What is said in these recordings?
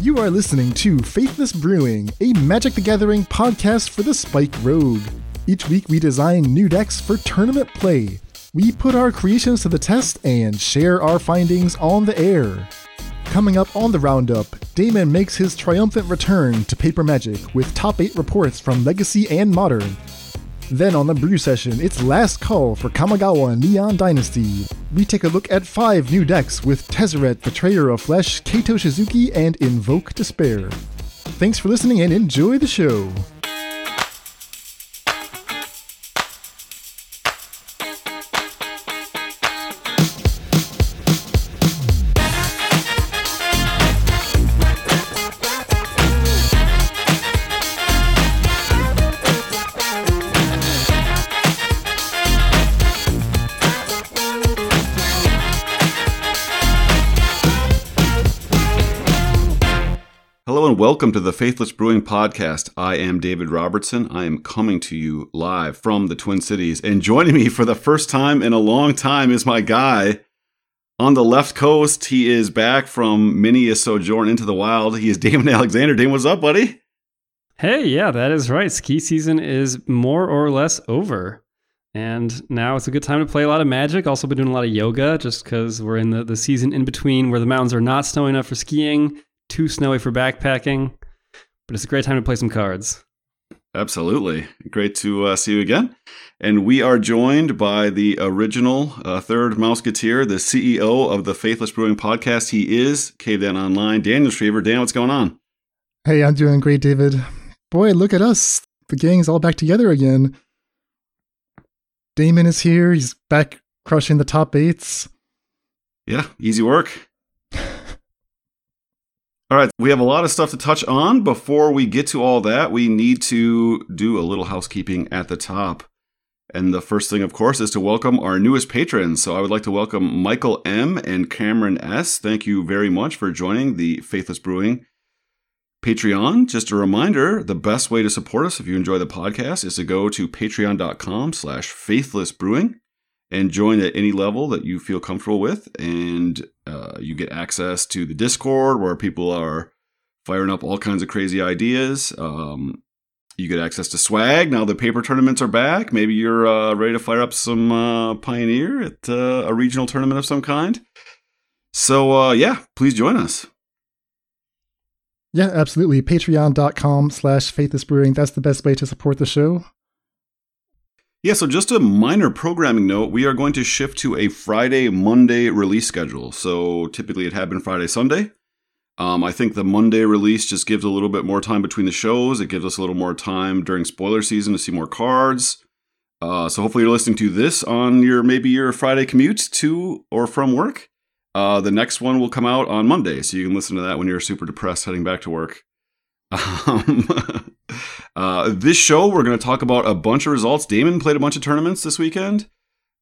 You are listening to Faithless Brewing, a Magic the Gathering podcast for the Spike Rogue. Each week we design new decks for tournament play. We put our creations to the test and share our findings on the air. Coming up on the roundup, Damon makes his triumphant return to Paper Magic with top 8 reports from Legacy and Modern. Then on the brew session, it's last call for Kamigawa Neon Dynasty. We take a look at five new decks with Tezzeret, Betrayer of Flesh, Kaito Shizuki, and Invoke Despair. Thanks for listening and enjoy the show. Welcome to the Faithless Brewing Podcast. I am David Robertson. I am coming to you live from the Twin Cities. And joining me for the first time in a long time is my guy on the left coast. He is back from many a sojourn into the wild. He is Damon Alexander. Damon, what's up, buddy? Hey, yeah, that is right. Ski season is more or less over. And now it's a good time to play a lot of magic. Also been doing a lot of yoga just because we're in the, the season in between where the mountains are not snowy enough for skiing, too snowy for backpacking. But it's a great time to play some cards. Absolutely. Great to uh, see you again. And we are joined by the original uh, third Mouseketeer, the CEO of the Faithless Brewing Podcast. He is Cave Dan Online, Daniel Shriver. Dan, what's going on? Hey, I'm doing great, David. Boy, look at us. The gang's all back together again. Damon is here. He's back crushing the top eights. Yeah, easy work. All right, we have a lot of stuff to touch on. Before we get to all that, we need to do a little housekeeping at the top. And the first thing, of course, is to welcome our newest patrons. So I would like to welcome Michael M. and Cameron S. Thank you very much for joining the Faithless Brewing Patreon. Just a reminder, the best way to support us if you enjoy the podcast is to go to patreon.com slash faithlessbrewing and join at any level that you feel comfortable with. And uh, you get access to the Discord where people are firing up all kinds of crazy ideas. Um, you get access to swag. Now the paper tournaments are back. Maybe you're uh, ready to fire up some uh, Pioneer at uh, a regional tournament of some kind. So, uh, yeah, please join us. Yeah, absolutely. Patreon.com slash Faithless Brewing. That's the best way to support the show. Yeah, so just a minor programming note, we are going to shift to a Friday, Monday release schedule. So typically it had been Friday, Sunday. Um, I think the Monday release just gives a little bit more time between the shows. It gives us a little more time during spoiler season to see more cards. Uh, so hopefully you're listening to this on your maybe your Friday commute to or from work. Uh, the next one will come out on Monday, so you can listen to that when you're super depressed heading back to work. Um, uh, this show, we're going to talk about a bunch of results. Damon played a bunch of tournaments this weekend.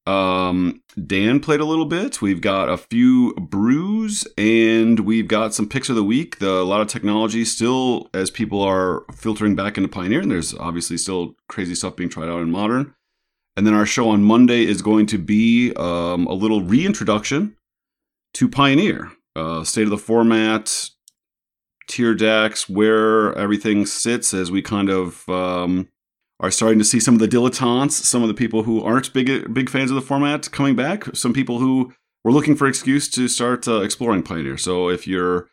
Um, Dan played a little bit. We've got a few brews, and we've got some picks of the week. The, a lot of technology still, as people are filtering back into Pioneer, and there's obviously still crazy stuff being tried out in Modern. And then our show on Monday is going to be um, a little reintroduction to Pioneer, uh, state of the format, tier decks, where everything sits as we kind of um, are starting to see some of the dilettantes, some of the people who aren't big big fans of the format coming back, some people who were looking for excuse to start uh, exploring Pioneer. So if you're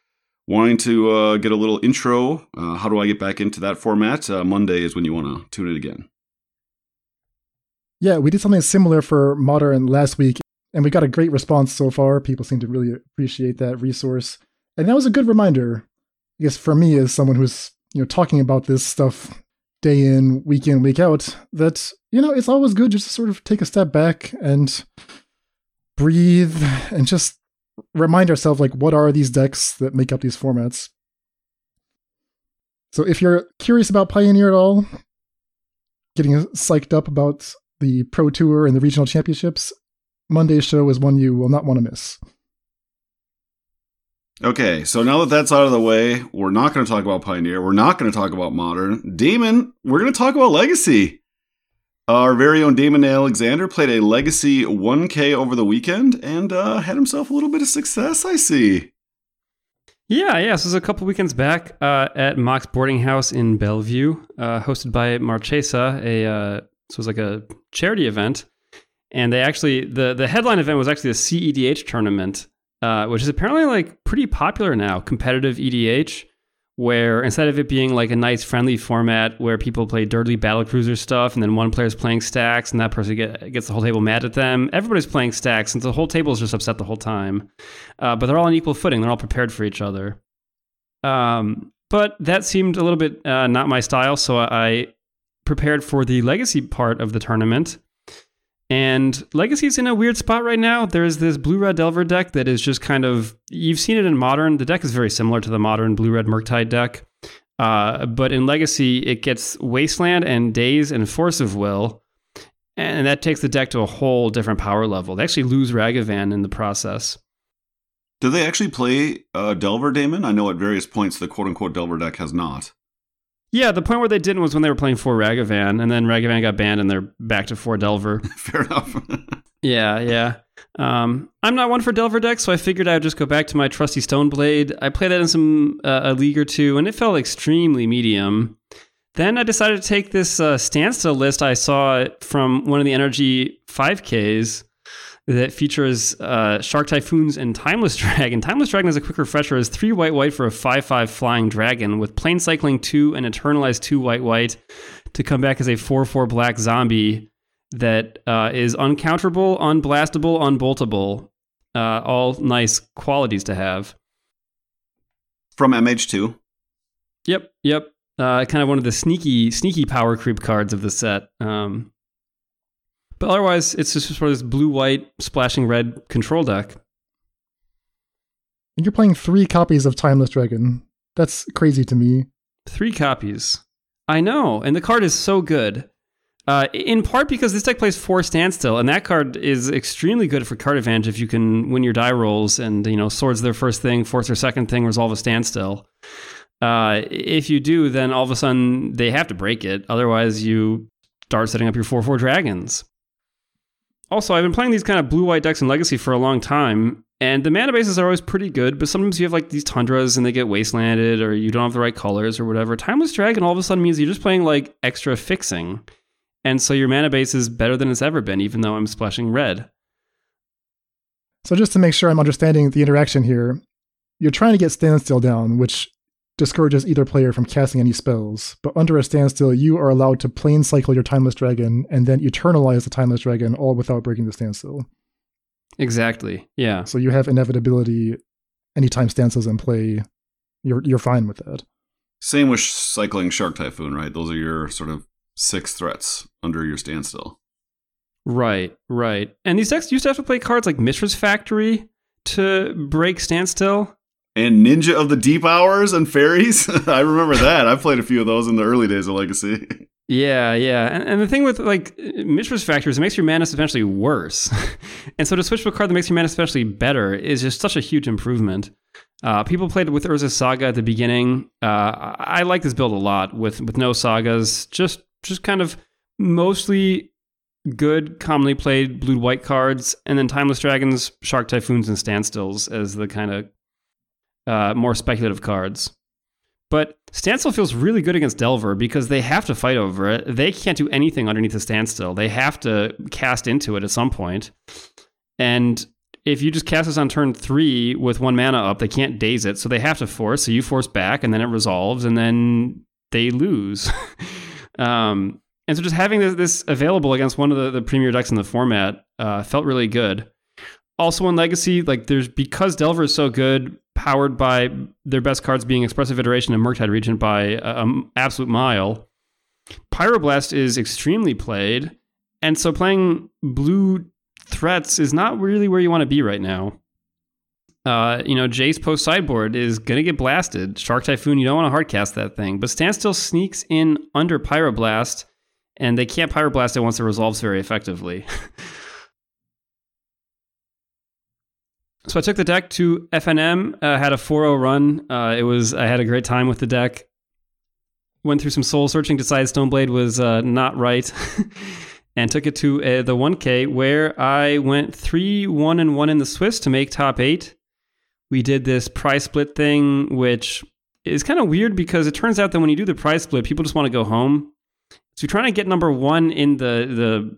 wanting to uh, get a little intro, uh, how do I get back into that format? Uh, Monday is when you want to tune it again. Yeah, we did something similar for Modern last week, and we got a great response so far. People seem to really appreciate that resource. And that was a good reminder, I guess, for me as someone who's, you know, talking about this stuff day in, week in, week out, that, you know, it's always good just to sort of take a step back and breathe and just remind ourselves, like, what are these decks that make up these formats? So if you're curious about Pioneer at all, getting psyched up about the Pro Tour and the regional championships, Monday's show is one you will not want to miss. Okay, so now that that's out of the way, we're not going to talk about Pioneer. We're not going to talk about Modern. Damon, we're going to talk about Legacy. Our very own Damon Alexander played a Legacy 1K over the weekend and uh, had himself a little bit of success, I see. Yeah, yeah. So it was a couple weekends back uh, at Mox Boarding House in Bellevue, uh, hosted by Marchesa. A uh, so it was like a charity event, and they actually the the headline event was actually a CEDH tournament, uh, which is apparently like pretty popular now, competitive EDH where instead of it being like a nice friendly format where people play dirty battle cruiser stuff and then one player's playing stacks and that person get, gets the whole table mad at them everybody's playing stacks and the whole table is just upset the whole time. Uh, but they're all on equal footing. They're all prepared for each other. Um, but that seemed a little bit uh, not my style so i prepared for the legacy part of the tournament and Legacy's in a weird spot right now. There's this blue red Delver deck that is just kind of you've seen it in modern. The deck is very similar to the modern blue red Murktide deck. Uh, but in Legacy, it gets Wasteland and Daze and Force of Will, and that takes the deck to a whole different power level. They actually lose Ragavan in the process. Do they actually play uh, Delver Damon? I know at various points the quote unquote Delver deck has not. Yeah, the point where they didn't was when they were playing four Ragavan, and then Ragavan got banned, and they're back to four Delver. Fair enough. yeah, yeah. Um, I'm not one for Delver decks, so I figured I would just go back to my trusty Stoneblade. I played that in some uh, a league or two, and it felt extremely medium. Then I decided to take this uh, standstill list I saw from one of the NRG 5Ks that features uh, Shark Typhoons and Timeless Dragon. Timeless Dragon, as a quick refresher, is three white white for a 5 5 flying dragon with plainscycling 2 and eternalized 2 white white to come back as a 4 4 black zombie that uh, is uncounterable, unblastable, unboltable. Uh, all nice qualities to have. From MH2. Yep, yep. Uh, kind of one of the sneaky, sneaky power creep cards of the set. Um, but otherwise, it's just sort of this blue white splashing red control deck. And you're playing three copies of Timeless Dragon. That's crazy to me. Three copies. I know, and the card is so good. Uh, in part because this deck plays four standstill, and that card is extremely good for card advantage if you can win your die rolls and you know swords their first thing, force their second thing, resolve a standstill. Uh, if you do, then all of a sudden they have to break it. Otherwise, you start setting up your four four dragons also, I've been playing these kind of blue white decks in Legacy for a long time, and the mana bases are always pretty good, but sometimes you have like these tundras and they get wastelanded, or you don't have the right colors or whatever. Timeless Dragon all of a sudden means you're just playing like extra fixing. And so your mana base is better than it's ever been, even though I'm splashing red. So, just to make sure I'm understanding the interaction here, you're trying to get standstill down, which discourages either player from casting any spells, but under a standstill, you are allowed to plainscycle your Timeless Dragon and then eternalize the Timeless Dragon all without breaking the standstill. Exactly. Yeah. So you have inevitability anytime standstills in play. You're you're fine with that. Same with cycling Shark Typhoon, right? Those are your sort of six threats under your standstill. Right, right. And these decks used to have to play cards like Mishra's Factory to break standstill and Ninja of the Deep Hours and Fairies. I remember that. I played a few of those in the early days of Legacy. Yeah, yeah. And, and the thing with like Mishra's Factory is it makes your mana especially worse. and so to switch to a card that makes your mana especially better is just such a huge improvement. Uh, people played with Urza's Saga at the beginning. Uh, I like this build a lot with with no sagas. Just just kind of mostly good, commonly played blue white cards, and then Timeless Dragons, Shark Typhoons, and Standstills as the kind of uh, more speculative cards. But Standstill feels really good against Delver because they have to fight over it. They can't do anything underneath the Standstill. They have to cast into it at some point. And if you just cast this on turn three with one mana up, they can't daze it. So they have to force. So you force back and then it resolves and then they lose. um, and so just having this, available against one of the, the premier decks in the format uh, felt really good. Also in Legacy, like there's because Delver is so good, powered by their best cards being Expressive Iteration and Murktide Regent by an absolute mile. Pyroblast is extremely played, and so playing blue threats is not really where you want to be right now. Uh, you know, Jace post sideboard is gonna get blasted. Shark Typhoon, you don't want to hardcast that thing, but Standstill sneaks in under Pyroblast, and they can't Pyroblast it once it resolves very effectively. So I took the deck to FNM, uh, had a 4-0 run. Uh, it was I had a great time with the deck. Went through some soul searching, decided Stoneblade was uh, not right, and took it to uh, the 1K where I went 3 1 and 1 in the Swiss to make top 8 we did this prize split thing, which is kind of weird because it turns out that when you do the prize split, people just want to go home. So you're trying to get number one in the the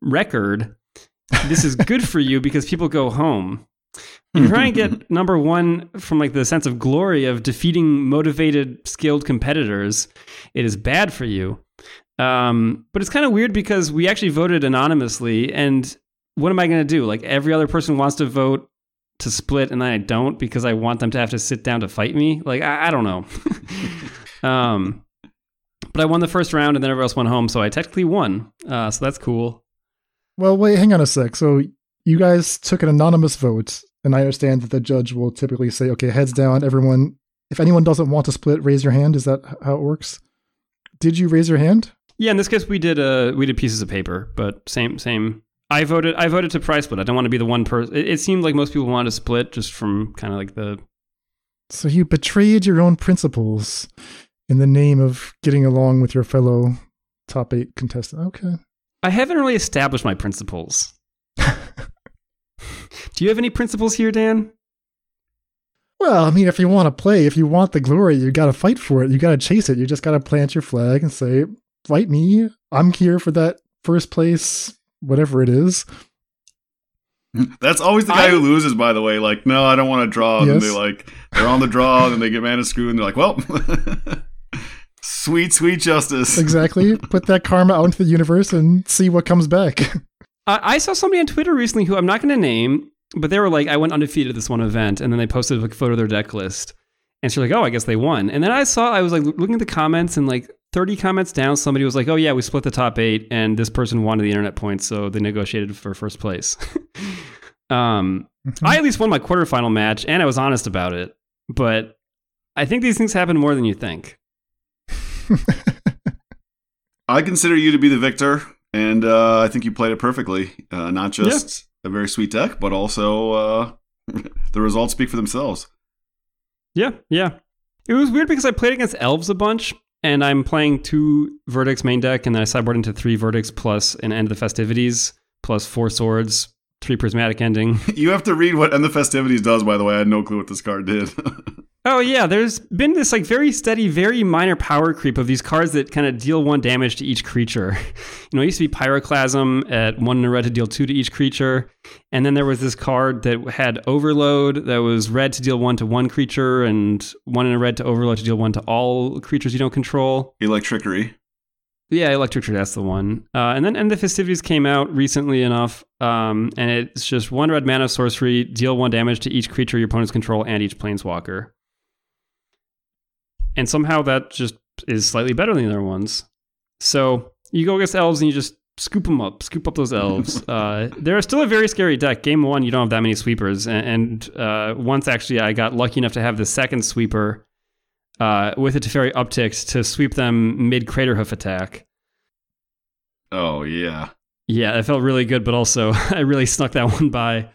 record. This is good for you because people go home. You try and get number one from like the sense of glory of defeating motivated, skilled competitors. It is bad for you. Um, but it's kind of weird because we actually voted anonymously, and what am I going to do? Like every other person wants to vote to split, and then I don't because I want them to have to sit down to fight me. Like I, I don't know. um, but I won the first round, and then everyone else went home, so I technically won. Uh, so that's cool. Well, wait, hang on a sec. So you guys took an anonymous vote, and I understand that the judge will typically say, "Okay, heads down, everyone. If anyone doesn't want to split, raise your hand." Is that how it works? Did you raise your hand? Yeah, in this case, we did uh, we did pieces of paper, but same same. I voted. I voted to price split. I don't want to be the one person. It, it seemed like most people wanted to split, just from kind of like the. So you betrayed your own principles in the name of getting along with your fellow top eight contestant. Okay. I haven't really established my principles. Do you have any principles here, Dan? Well, I mean, if you want to play, if you want the glory, you got to fight for it. You got to chase it. You just got to plant your flag and say, "Fight me! I'm here for that first place, whatever it is." That's always the guy I- who loses, by the way. Like, no, I don't want to draw. And Yes. they like they're on the draw, and they get mana screw, and they're like, well, sweet, sweet justice. Exactly. Put that karma out into the universe and see what comes back. I, I saw somebody on Twitter recently who I'm not going to name, but they were like, I went undefeated at this one event, and then they posted a photo of their deck list, and she's like, oh, I guess they won. And then I saw, I was like looking at the comments, and like 30 comments down, somebody was like, oh yeah, we split the top eight, and this person wanted the internet points, so they negotiated for first place. um, I at least won my quarterfinal match, and I was honest about it, but I think these things happen more than you think. I consider you to be the victor, and uh, I think you played it perfectly. Uh, not just a very sweet deck, but also uh, the results speak for themselves. Yeah, yeah. It was weird because I played against elves a bunch, and I'm playing two verdicts main deck, and then I sideboard into three verdicts plus an end of the festivities, plus four swords, three prismatic ending. You have to read what End of the Festivities does, by the way. I had no clue what this card did. Oh yeah, there's been this like very steady, very minor power creep of these cards that kind of deal one damage to each creature. You know, it used to be Pyroclasm at one in a red to deal two to each creature, and then there was this card that had Overload that was red to deal one to one creature, and one in a red to Overload to deal one to all creatures you don't control. Electrickery. Yeah, Electrickery, that's the one. Uh, and then End of Festivities came out recently enough, um, and it's just one red mana sorcery, deal one damage to each creature your opponents control and each planeswalker. And somehow that just is slightly better than the other ones. So you go against elves and you just scoop them up, scoop up those elves. uh, they're still a very scary deck. Game one, you don't have that many sweepers. And, and uh, once actually, I got lucky enough to have the second sweeper uh, with a Teferi uptick to sweep them mid Craterhoof attack. Oh, yeah. Yeah, it felt really good, but also I really snuck that one by.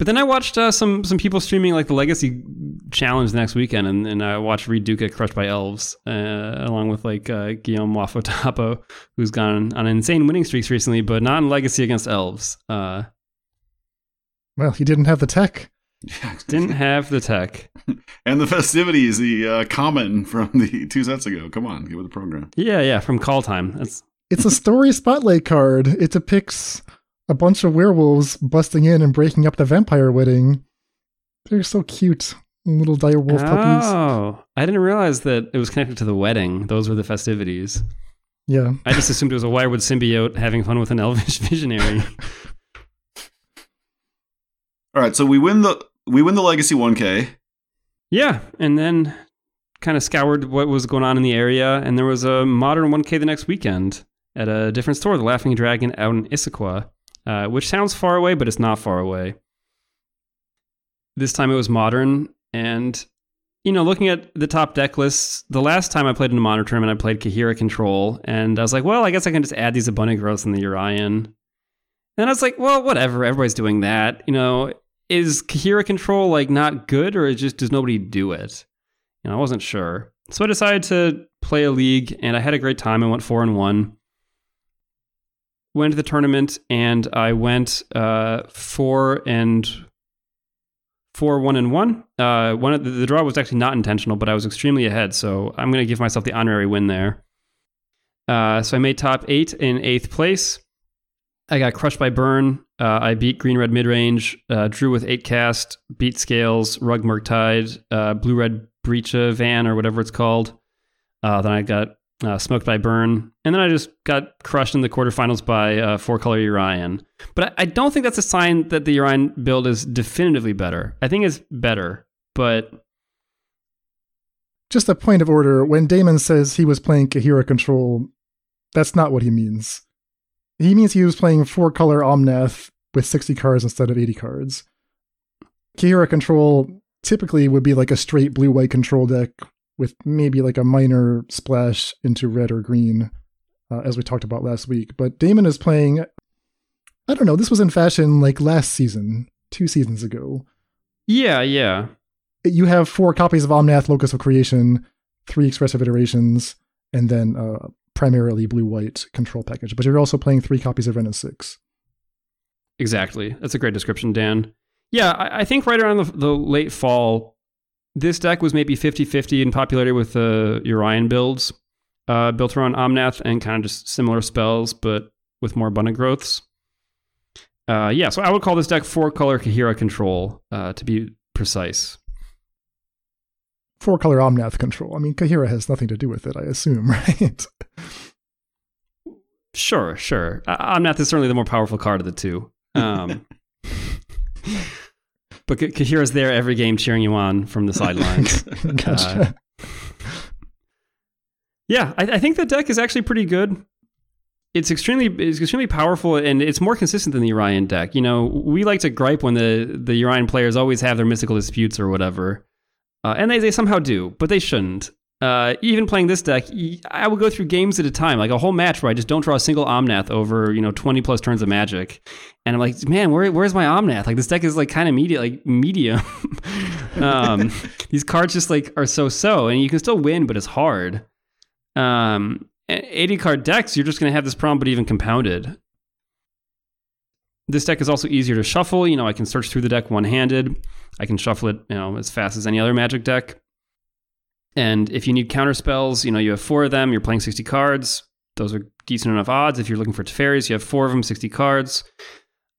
But then I watched uh, some some people streaming like the Legacy Challenge the next weekend, and, and I watched Reid Duke crushed by elves, uh, along with like uh, Guillaume Wafo-Tapa, who's gone on insane winning streaks recently, but not in Legacy against elves. Uh, well, he didn't have the tech. Yeah. didn't have the tech. And the festivities, the uh, comment from the two sets ago. Come on, get with the program. Yeah, yeah, from Call Time. That's It's a story spotlight card. It depicts a bunch of werewolves busting in and breaking up the vampire wedding. They're so cute. Little dire wolf puppies. oh, I didn't realize that it was connected to the wedding. Those were the festivities. Yeah. I just assumed it was a Wirewood symbiote having fun with an elvish visionary. All right, so we win the we win the Legacy 1K. Yeah, and then kind of scoured what was going on in the area, and there was a modern 1K the next weekend at a different store, the Laughing Dragon out in Issaquah, uh, which sounds far away, but it's not far away. This time it was modern, and you know, looking at the top deck lists, the last time I played in a modern tournament, I played Kaheera Control, and I was like, well, I guess I can just add these abundant growths in the Yorion. And I was like, well, whatever, everybody's doing that. You know, is Kaheera Control like not good, or is just does nobody do it? You know, I wasn't sure, so I decided to play a league, and I had a great time. I went four and one. Went to the tournament, and I went uh, four and four one and one. Uh, one of the, the draw was actually not intentional, but I was extremely ahead, so I'm going to give myself the honorary win there. Uh, so I made top eight in eighth place. I got crushed by burn. Uh, I beat green red mid range. Uh, drew with eight cast. Beat scales. Rug Murktide. Uh, blue red breacha van or whatever it's called. Uh, then I got uh, smoked by burn, and then I just got crushed in the quarterfinals by uh, four color Yorion. But I, I, don't think that's a sign that the Yorion build is definitively better. I think it's better, but just a point of order. When Damon says he was playing Kaheera control, that's not what he means. He means he was playing four color Omnath with 60 cards instead of 80 cards. Kaheera control typically would be like a straight blue white control deck with maybe like a minor splash into red or green, uh, as we talked about last week. But Damon is playing, I don't know, this was in fashion like last season, two seasons ago. Yeah, yeah. You have four copies of Omnath Locus of Creation, three expressive iterations, and then uh, primarily blue white control package. But you're also playing three copies of and Six. Exactly. That's a great description, Dan. Yeah, I, I think right around the, the, late fall, this deck was maybe 50 50 in popularity with the Yorion builds, uh, built around Omnath and kind of just similar spells, but with more abundant growths. Uh, yeah, so I would call this deck four color Kaheera control, uh, to be precise. Four color Omnath control. I mean, Kaheera has nothing to do with it, I assume, right? Sure, sure. Omnath is certainly the more powerful card of the two. Um, but Kaheera's there every game cheering you on from the sidelines. gotcha. Uh, yeah, I, I, think the deck is actually pretty good. It's extremely it's extremely powerful and it's more consistent than the Yorion deck. You know, we like to gripe when the the Yorion players always have their mystical disputes or whatever, uh, and they they somehow do, but they shouldn't uh, even playing this deck, I would go through games at a time, like a whole match where I just don't draw a single Omnath over, you know, 20 plus turns of magic. And I'm like, man, where, where's my Omnath? Like this deck is like kind of media, like medium. um, these cards just like are so-so and you can still win, but it's hard. Um, 80 card decks, you're just going to have this problem, but even compounded. This deck is also easier to shuffle. You know, I can search through the deck one handed. I can shuffle it, you know, as fast as any other magic deck. And if you need counter spells, you know, you have four of them, you're playing 60 cards. Those are decent enough odds. If you're looking for Teferis, you have four of them, 60 cards.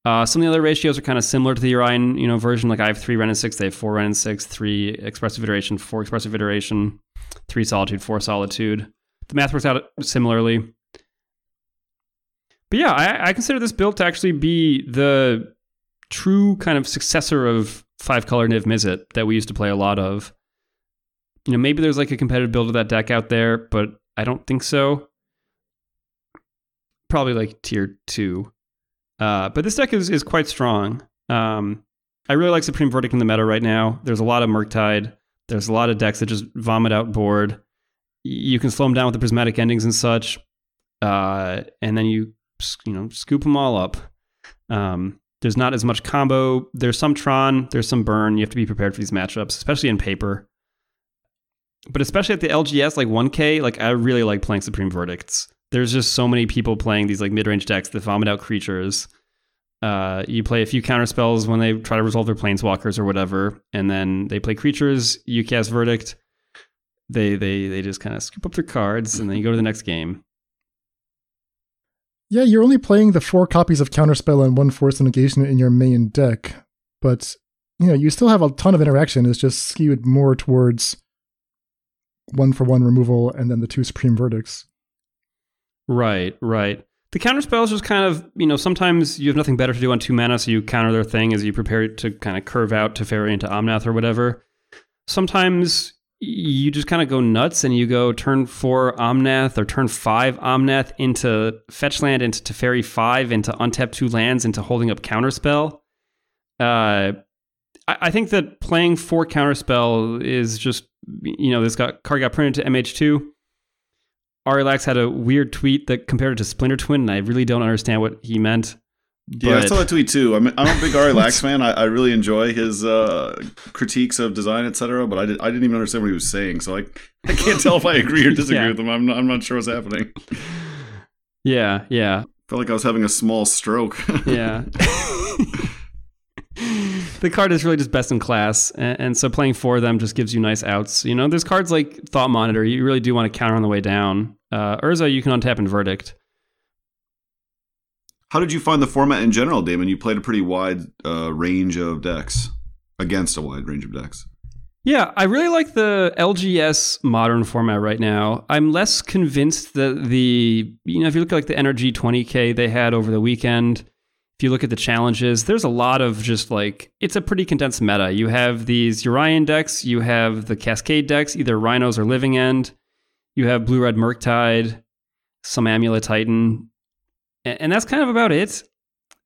Uh, some of the other ratios are kind of similar to the Yorion, you know, version. Like I have three Wrenn and Six, they have four Wrenn and Six, three Expressive Iteration, four Expressive Iteration, three Solitude, four Solitude. The math works out similarly. But yeah, I, I consider this build to actually be the true kind of successor of five color Niv Mizzet that we used to play a lot of you know, maybe there's like a competitive build of that deck out there, but I don't think so. Probably like tier two. Uh, but this deck is is quite strong. Um, I really like Supreme Verdict in the meta right now. There's a lot of Murktide. There's a lot of decks that just vomit out board. You can slow them down with the prismatic endings and such, uh, and then you you know scoop them all up. Um, there's not as much combo. There's some Tron. There's some burn. You have to be prepared for these matchups, especially in paper but especially at the LGS, like 1K, like I really like playing Supreme Verdicts. There's just so many people playing these like mid range decks that vomit out creatures. Uh, you play a few counter spells when they try to resolve their planeswalkers or whatever, and then they play creatures. You cast Verdict. They they they just kind of scoop up their cards, and then you go to the next game. Yeah, you're only playing the four copies of Counterspell and one Force Negation in your main deck, but you know you still have a ton of interaction. It's just skewed more towards one for one removal and then the two supreme verdicts. Right, right. The counter spells just kind of, you know, sometimes you have nothing better to do on two mana, so you counter their thing as you prepare to kind of curve out to Teferi into Omnath or whatever. Sometimes you just kind of go nuts and you go turn four Omnath or turn five Omnath into fetch land, into Teferi five, into untap two lands, into holding up counterspell. Uh, I, I think that playing four counterspell is just you know, this got card got printed to MH2. Arilax had a weird tweet that compared it to Splinter Twin, and I really don't understand what he meant. Yeah, I saw that tweet too. I'm, I'm a big Arilax fan. I, I, really enjoy his uh, critiques of design, etc. But I, did, I didn't even understand what he was saying, so I, I can't tell if I agree or disagree yeah. with him. I'm not, I'm not sure what's happening. Yeah, yeah. Felt like I was having a small stroke. yeah. the card is really just best in class, and, and, so playing four them just gives you nice outs. You know, there's cards like Thought Monitor. You really do want to counter on the way down. Uh, Urza, you can untap and verdict. How did you find the format in general, Damon? You played a pretty wide uh, range of decks against a wide range of decks. Yeah, I really like the LGS modern format right now. I'm less convinced that the, you know, if you look at like the NRG 20K they had over the weekend, if you look at the challenges, there's a lot of just like, it's a pretty condensed meta. You have these Yorion decks, you have the Cascade decks, either Rhinos or Living End, you have Blue Red Murktide, some Amulet Titan, and, that's kind of about it.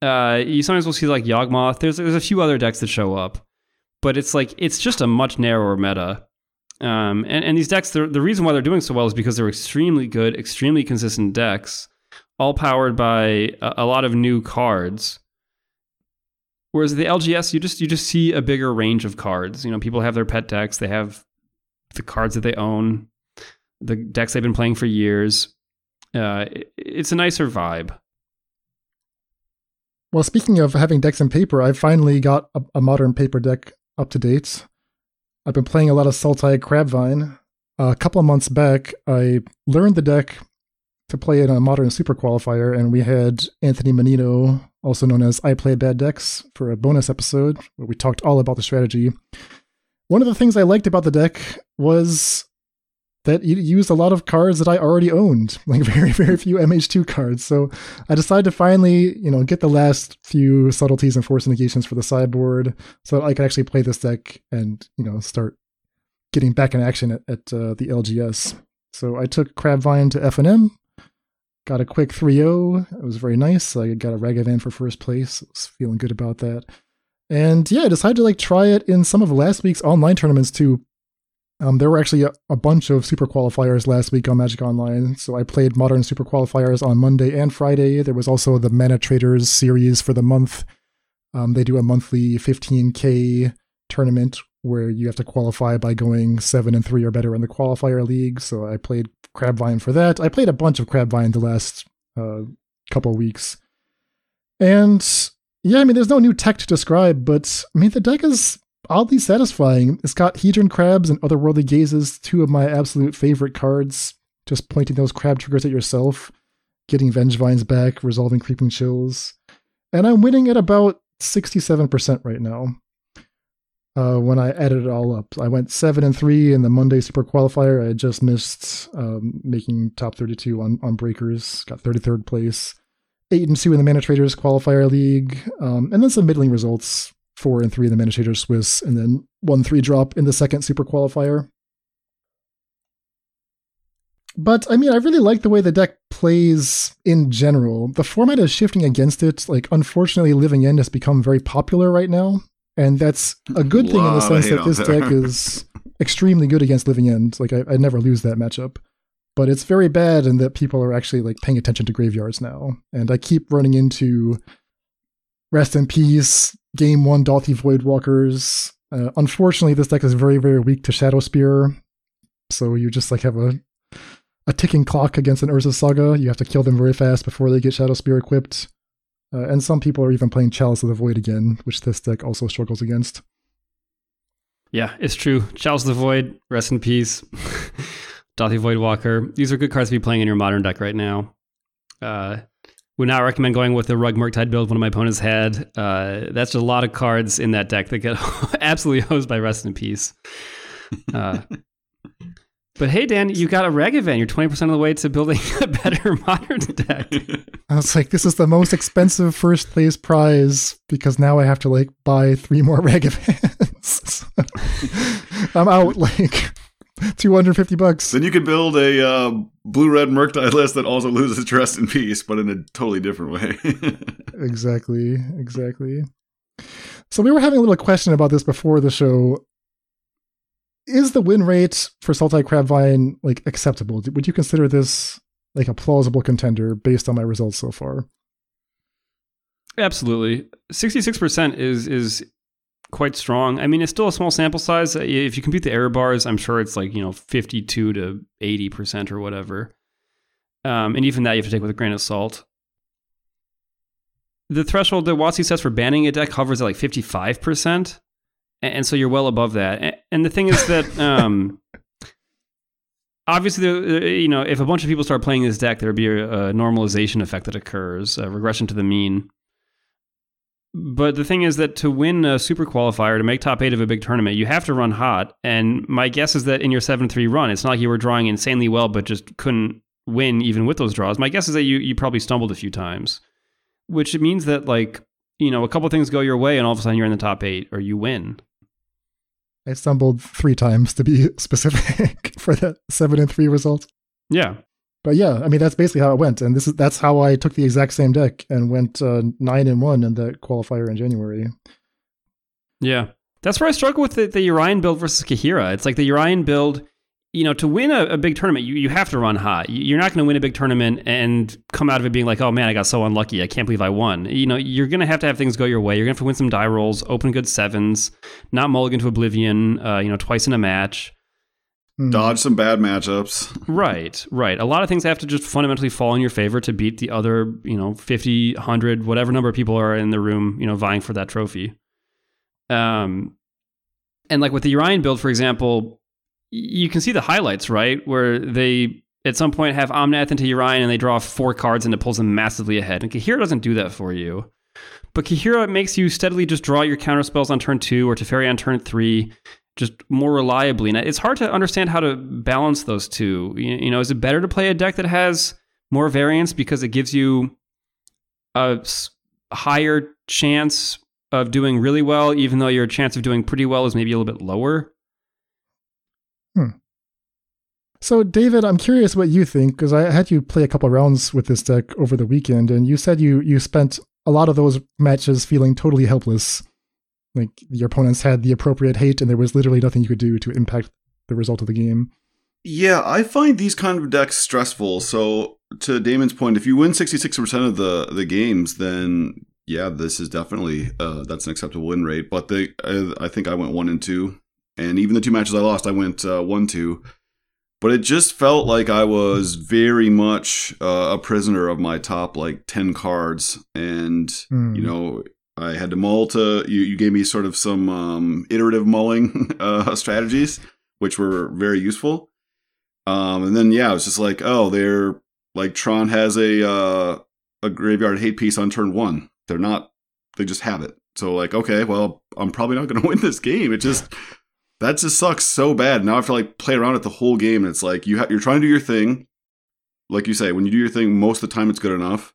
Uh, you sometimes will see like Yawgmoth. There's, there's a few other decks that show up but it's like it's just a much narrower meta. Um, and, and these decks, the reason why they're doing so well is because they're extremely good, extremely consistent decks, all powered by a, a lot of new cards. Whereas the LGS, you just you just see a bigger range of cards. You know, people have their pet decks, they have the cards that they own, the decks they've been playing for years. Uh, it, it's a nicer vibe. Well, speaking of having decks in paper, I finally got a, a modern paper deck up to date. I've been playing a lot of Sultai Crabvine. Uh, a couple of months back, I learned the deck to play in a modern super qualifier, and we had Anthony Menino, also known as I Play Bad Decks, for a bonus episode where we talked all about the strategy. One of the things I liked about the deck was that it used a lot of cards that I already owned, like very, very few MH2 cards. So I decided to finally, you know, get the last few subtleties and force negations for the sideboard so that I could actually play this deck and, you know, start getting back in action at, at uh, the LGS. So I took Crabvine to FNM, got a quick 3-0. It was very nice. I got a Ragavan for first place. I was feeling good about that. And yeah, I decided to like try it in some of last week's online tournaments too. Um, there were actually a, a, bunch of super qualifiers last week on Magic Online. So I played modern super qualifiers on Monday and Friday. There was also the ManaTraders series for the month. Um, they do a monthly 15K tournament where you have to qualify by going seven and three or better in the qualifier league. So I played Crabvine for that. I played a bunch of Crabvine the last uh, couple weeks. And yeah, I mean, there's no new tech to describe, but I mean, the deck is oddly satisfying. It's got Hedron Crabs and Otherworldly Gazes, two of my absolute favorite cards. Just pointing those crab triggers at yourself, getting Vengevines back, resolving Creeping Chills. And I'm winning at about 67% right now. Uh, when I added it all up, I went seven and three in the Monday Super Qualifier. I just missed um, making top 32 on on breakers. Got 33rd place. Eight and two in the ManaTraders Qualifier League, um, and then some middling results four and three in the ManaTraders Swiss, and then one three drop in the second super qualifier. But I mean, I really like the way the deck plays in general. The format is shifting against it. Like, unfortunately, Living End has become very popular right now, and that's a good thing in the sense that this deck is extremely good against Living End. Like, I, I never lose that matchup. But it's very bad in that people are actually like paying attention to graveyards now, and I keep running into Rest in Peace, Game 1 Dauthi Voidwalkers. Uh, unfortunately, this deck is very, very weak to Shadowspear, So you just like have a a ticking clock against an Urza Saga. You have to kill them very fast before they get Shadowspear equipped. Uh, and some people are even playing Chalice of the Void again, which this deck also struggles against. Yeah, it's true. Chalice of the Void, rest in peace. Dauthi Voidwalker. These are good cards to be playing in your modern deck right now. Uh, would not recommend going with the Rug Murktide build one of my opponents had. Uh, that's just a lot of cards in that deck that get absolutely hosed by Rest in Peace. Uh, but hey, Dan, you got a Ragavan. You're 20% of the way to building a better modern deck. I was like, this is the most expensive first place prize because now I have to like buy three more Ragavans. I'm out like 250 bucks. Then you could build a uh, blue red Murktide list that also loses rest in peace, but in a totally different way. exactly. Exactly. So we were having a little question about this before the show. Is the win rate for Sultai Crabvine like acceptable? Would you consider this like a plausible contender based on my results so far? Absolutely. 66% is is quite strong. I mean, it's still a small sample size. If you compute the error bars, I'm sure it's like, you know, 52 to 80% or whatever. Um, and even that you have to take with a grain of salt. the threshold that WotC sets for banning a deck hovers at like 55%. And so you're well above that. And the thing is that, um, obviously, you know, if a bunch of people start playing this deck, there would be a, a normalization effect that occurs, a regression to the mean. But the thing is that to win a super qualifier, to make top eight of a big tournament, you have to run hot. And my guess is that in your 7 3 run, it's not like you were drawing insanely well, but just couldn't win even with those draws. My guess is that you, you probably stumbled a few times, which means that, like, you know, a couple things go your way and all of a sudden you're in the top eight or you win. I stumbled three times to be specific for that seven and three result. Yeah. But yeah, I mean that's basically how it went, and this is that's how I took the exact same deck and went uh, nine and one in the qualifier in January. Yeah, that's where I struggle with the, the Yorion build versus Kaheera. It's like the Yorion build you know, to win a, a, big tournament, you, you have to run hot. You're not going to win a big tournament and come out of it being like, oh man, I got so unlucky. I can't believe I won. You know, you're going to have to have things go your way. You're going to have to win some die rolls, open good sevens, not mulligan to oblivion, uh, you know, twice in a match. Hmm. Dodge some bad matchups. right, right. A lot of things have to just fundamentally fall in your favor to beat the other, you know, 50, 100, whatever number of people are in the room, you know, vying for that trophy. Um, and like with the Yorion build, for example, you can see the highlights, right? Where they at some point have Omnath into Yorion and they draw four cards and it pulls them massively ahead. And Kaheera doesn't do that for you. But Kaheera makes you steadily just draw your counter spells on turn two or Teferi on turn three, just more reliably. And it's hard to understand how to balance those two. You know, is it better to play a deck that has more variance because it gives you a higher chance of doing really well, even though your chance of doing pretty well is maybe a little bit lower? Hmm. So, David, I'm curious what you think because I had you play a couple rounds with this deck over the weekend, and you said you you spent a lot of those matches feeling totally helpless. Like your opponents had the appropriate hate, and there was literally nothing you could do to impact the result of the game. Yeah, I find these kind of decks stressful. So, to Damon's point, if you win 66% of the the games, then yeah, this is definitely uh, that's an acceptable win rate. But the I, I think I went one and two and even the two matches I lost, I went uh, one two. But it just felt like I was very much uh, a prisoner of my top like ten cards, and mm. you know I had to mull to you. You gave me sort of some um, iterative mulling uh, strategies, which were very useful. Um, and then yeah, it was just like, oh, they're like Tron has a uh, a graveyard hate piece on turn one. They're not. They just have it. So like, okay, well, I'm probably not going to win this game. It just that just sucks so bad. Now I have to like play around it the whole game, and it's like you ha- you're trying to do your thing, like you say. When you do your thing, most of the time it's good enough.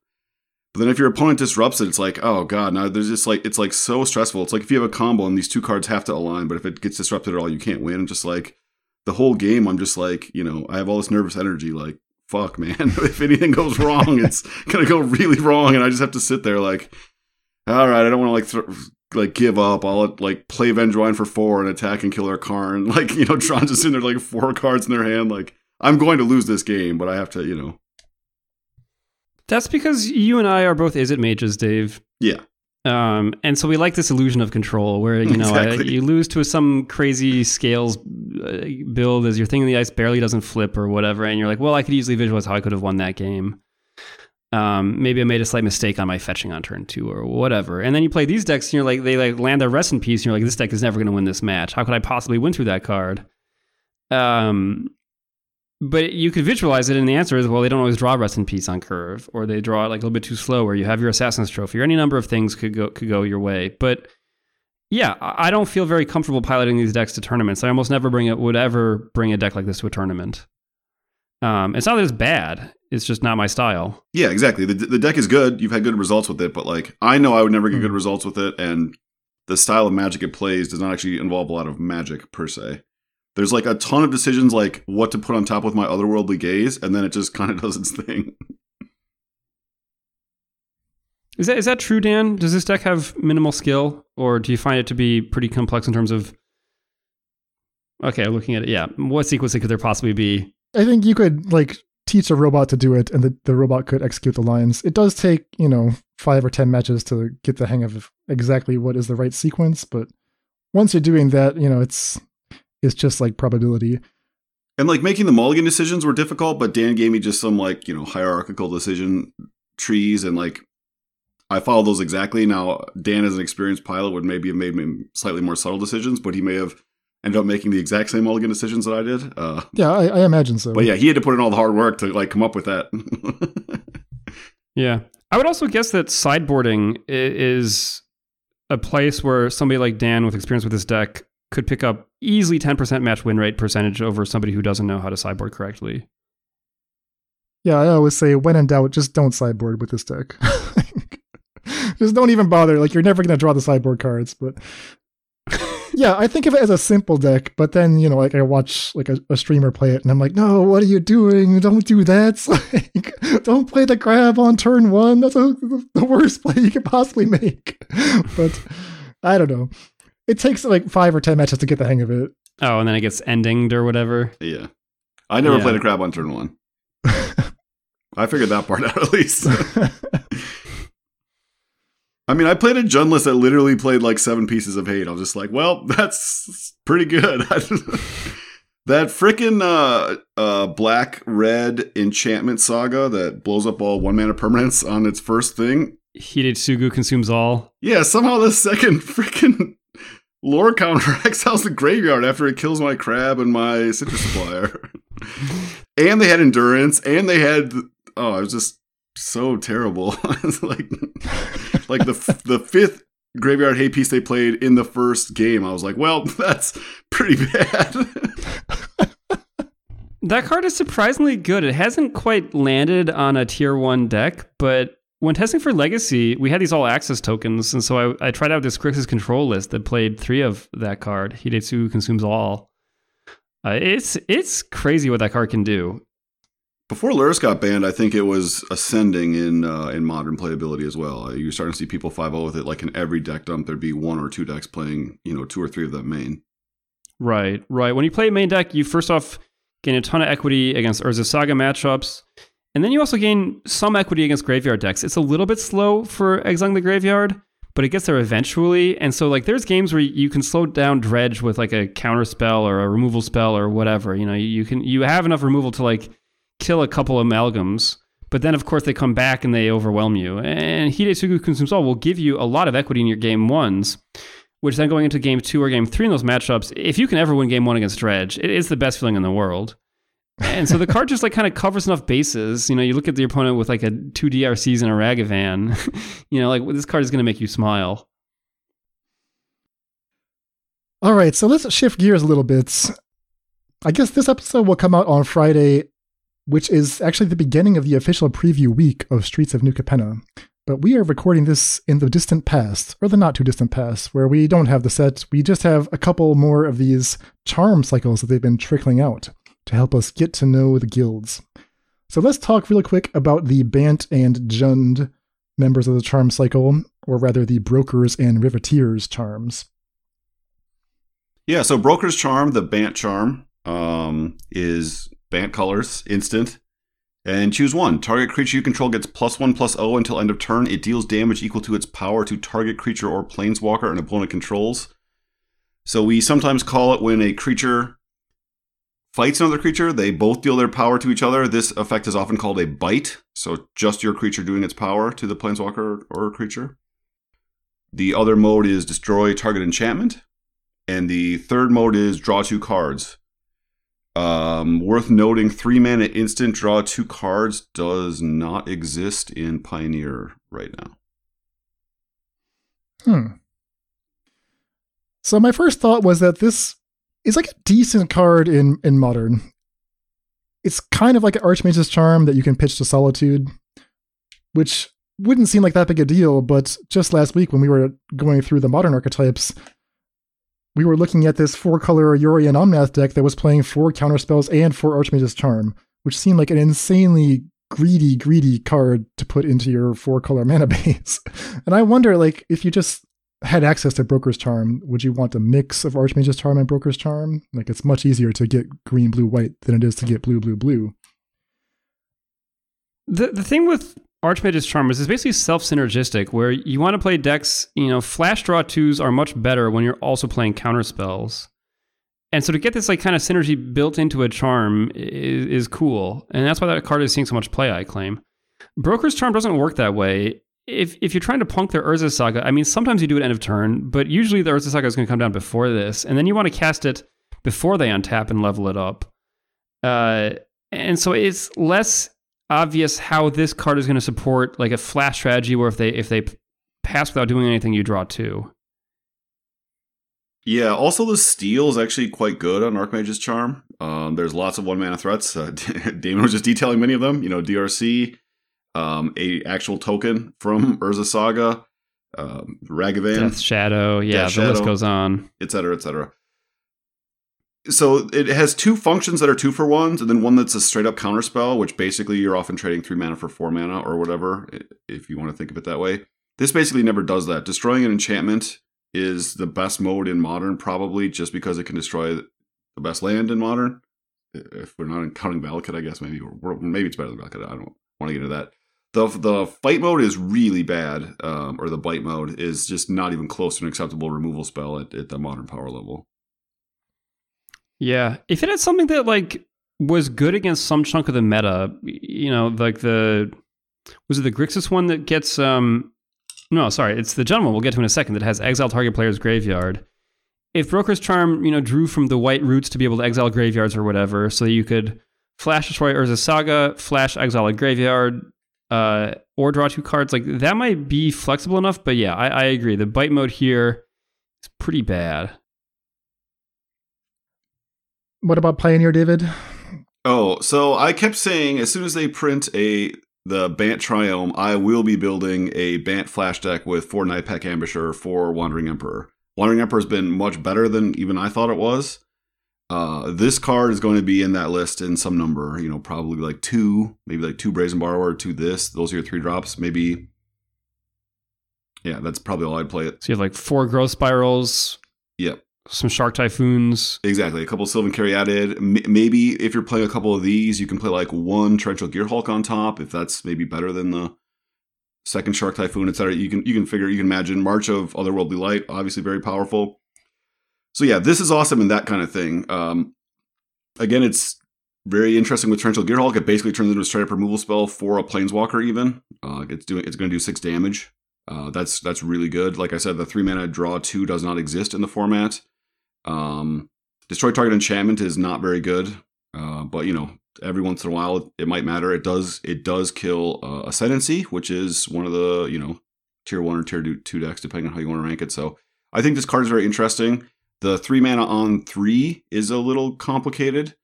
But then if your opponent disrupts it, it's like, oh god, now there's just like it's like so stressful. It's like if you have a combo and these two cards have to align, but if it gets disrupted at all, you can't win. I'm just like the whole game, I'm just like, you know, I have all this nervous energy, like, fuck, man. if anything goes wrong, it's gonna go really wrong, and I just have to sit there like, all right, I don't want to like th- like give up. I'll like play Vengevine for four and attack and kill their Karn. Like you know, Tron's just in there like four cards in their hand. Like I'm going to lose this game, but I have to, you know. That's because you and I are both Izzet mages, Dave. Yeah. Um, and so we like this illusion of control, where you know exactly. uh, you lose to some crazy scales uh, build as your thing in the ice barely doesn't flip or whatever, and you're like, well, I could easily visualize how I could have won that game. Um, maybe I made a slight mistake on my fetching on turn two or whatever. And then you play these decks and you're like, they like land their rest in peace and you're like, this deck is never going to win this match. How could I possibly win through that card? Um, but you could visualize it and the answer is, well, they don't always draw rest in peace on curve or they draw it like a little bit too slow or you have your assassin's trophy or any number of things could go, could go your way. But yeah, I don't feel very comfortable piloting these decks to tournaments. I almost never bring it, would ever bring a deck like this to a tournament. Um, it's not that it's bad. It's just not my style. Yeah, exactly. The, the deck is good. You've had good results with it, but like I know I would never get mm. good results with it, and the style of magic it plays does not actually involve a lot of magic per se. There's like a ton of decisions like what to put on top with my otherworldly gaze, and then it just kind of does its thing. Is that is that true, Dan? Does this deck have minimal skill, or do you find it to be pretty complex in terms of? Okay, looking at it, yeah. What sequencing could there possibly be? I think you could like teach a robot to do it and the, the robot could execute the lines. It does take, you know, five or 10 matches to get the hang of exactly what is the right sequence. But once you're doing that, you know, it's, it's just like probability. And like making the mulligan decisions were difficult, but Dan gave me just some like, you know, hierarchical decision trees and like I follow those exactly. Now, Dan, as an experienced pilot, would maybe have made me slightly more subtle decisions, but he may have ended up making the exact same mulligan decisions that I did. Uh, yeah, I, I imagine so. But yeah, he had to put in all the hard work to like come up with that. yeah, I would also guess that sideboarding is a place where somebody like Dan with experience with this deck could pick up easily 10% match win rate percentage over somebody who doesn't know how to sideboard correctly. Yeah, I always say when in doubt, just don't sideboard with this deck. just don't even bother. Like you're never going to draw the sideboard cards, but yeah, I think of it as a simple deck, but then you know, like I watch like a, a streamer play it, and I'm like, no, what are you doing? Don't do that. Like, don't play the crab on turn one. That's a, the worst play you could possibly make. but I don't know. It takes like five or ten matches to get the hang of it. Oh, and then it gets endinged or whatever. Yeah, I never yeah. played a crab on turn one. I figured that part out at least. I mean, I played a Jund list that literally played like seven pieces of hate. I was just like, well, that's pretty good. that freaking uh, uh, black red enchantment saga that blows up all one mana permanents on its first thing. Hidetsugu consumes all. Yeah, somehow the second freaking lore counter exiles the graveyard after it kills my crab and my citrus supplier. and they had endurance, and they had oh, I was just so terrible. like like the the fifth graveyard hate piece they played in the first game. I was like, well, that's pretty bad. that card is surprisingly good. It hasn't quite landed on a tier one deck, but when testing for Legacy, we had these all access tokens, and so I, I tried out this Grixis control list that played three of that card. Hidetsugu consumes all. Uh, it's it's crazy what that card can do. Before Lurrus got banned, I think it was ascending in uh, in modern playability as well. You're starting to see people 5 with it. Like in every deck dump, there'd be one or two decks playing, you know, two or three of them main. Right, right. When you play main deck, you first off gain a ton of equity against Urza Saga matchups, and then you also gain some equity against graveyard decks. It's a little bit slow for exiling the graveyard, but it gets there eventually. And so, like, there's games where you can slow down Dredge with like a counter spell or a removal spell or whatever. You know, you can you have enough removal to like kill a couple amalgams, but then of course they come back and they overwhelm you. And Hidetsugu Consumes All will give you a lot of equity in your game ones, which then going into game two or game three in those matchups, if you can ever win game one against Dredge, it is the best feeling in the world. and so the card just like kind of covers enough bases. You know, you look at the opponent with like a two DRCs and a Ragavan. you know, like this card is going to make you smile. All right, so let's shift gears a little bit. I guess this episode will come out on Friday which is actually the beginning of the official preview week of Streets of New Capenna. But we are recording this in the distant past, or the not too distant past, where we don't have the set. We just have a couple more of these charm cycles that they've been trickling out to help us get to know the guilds. So let's talk really quick about the Bant and Jund members of the charm cycle, or rather the Brokers and Riveteers charms. Yeah, so Broker's Charm, the Bant charm, um, is Bant colors, instant. And choose one. Target creature you control gets plus one plus O until end of turn. It deals damage equal to its power to target creature or planeswalker an opponent controls. So we sometimes call it when a creature fights another creature, they both deal their power to each other. This effect is often called a bite. So just your creature doing its power to the planeswalker or creature. The other mode is destroy target enchantment. And the third mode is draw two cards. Um, worth noting, three mana instant draw two cards does not exist in Pioneer right now. Hmm. So my first thought was that this is like a decent card in in modern. It's kind of like an Archmage's Charm that you can pitch to Solitude, which wouldn't seem like that big a deal, but just last week when we were going through the modern archetypes, we were looking at this four color Yorion Omnath deck that was playing four counterspells and four Archmage's Charm, which seemed like an insanely greedy, greedy card to put into your four color mana base. and I wonder, like, if you just had access to Broker's Charm, would you want a mix of Archmage's Charm and Broker's Charm? Like, it's much easier to get green, blue, white than it is to get blue, blue, blue. The the thing with Archmage's Charm is basically self synergistic, where you want to play decks, you know, flash draw twos are much better when you're also playing counter spells. And so to get this like kind of synergy built into a charm is, is cool. And that's why that card is seeing so much play, I claim. Broker's Charm doesn't work that way. if if you're trying to punk their Urza Saga, I mean, sometimes you do it end of turn, but usually the Urza Saga is going to come down before this, and then you want to cast it before they untap and level it up. Uh, and so it's less obvious how this card is going to support like a flash strategy, where if they if they pass without doing anything, you draw two. Yeah, also the steal is actually quite good on Archmage's Charm. Um, there's lots of one mana threats. Uh, Damon was just detailing many of them. You know, DRC, um, a actual token from Urza Saga, um, Ragavan, Death Shadow. Yeah, Death the list goes on. etc., etc. So it has two functions that are two for ones, and then one that's a straight up counterspell, which basically you're often trading three mana for four mana or whatever, if you want to think of it that way. This basically never does that. Destroying an enchantment is the best mode in modern, probably just because it can destroy the best land in modern. If we're not counting Valakut, I guess maybe maybe it's better than Valakut. I don't want to get into that. The the fight mode is really bad, um, or the bite mode is just not even close to an acceptable removal spell at, at the modern power level. Yeah, if it had something that like was good against some chunk of the meta, you know, like the was it the Grixis one that gets um no, sorry, it's the general we'll get to in a second that has exile target player's graveyard. If Broker's Charm, you know, drew from the white roots to be able to exile graveyards or whatever, so you could flash destroy Urza Saga, flash exile a graveyard, uh, or draw two cards, like that might be flexible enough. But yeah, I, I agree. The bite mode here is pretty bad. What about Pioneer, David? Oh, so I kept saying as soon as they print a the Bant Triome, I will be building a Bant flash deck with four Nightpack Ambusher, for Wandering Emperor. Wandering Emperor has been much better than even I thought it was. Uh, this card is going to be in that list in some number, you know, probably like two, maybe like two Brazen Borrower, two this. Those are your three drops. Maybe, yeah, that's probably all I'd play it. So you have like four growth spirals, Yep. Some shark typhoons. Exactly. A couple of Sylvan Caryatid. M- maybe if you're playing a couple of these, you can play like one Torrential Gear Gearhulk on top, if that's maybe better than the second Shark Typhoon, etc. You can you can figure you can imagine March of Otherworldly Light, obviously very powerful. So yeah, this is awesome in that kind of thing. Um, again, it's very interesting with Torrential Gear Gearhulk. It basically turns into a straight up removal spell for a Planeswalker. Even uh, it's doing it's going to do six damage. Uh, that's that's really good. Like I said, the three mana draw two does not exist in the format. Um, destroy target enchantment is not very good, uh, but you know every once in a while it might matter. It does it does kill uh, ascendancy, which is one of the you know tier one or tier two, two decks depending on how you want to rank it. So I think this card is very interesting. The three mana on three is a little complicated.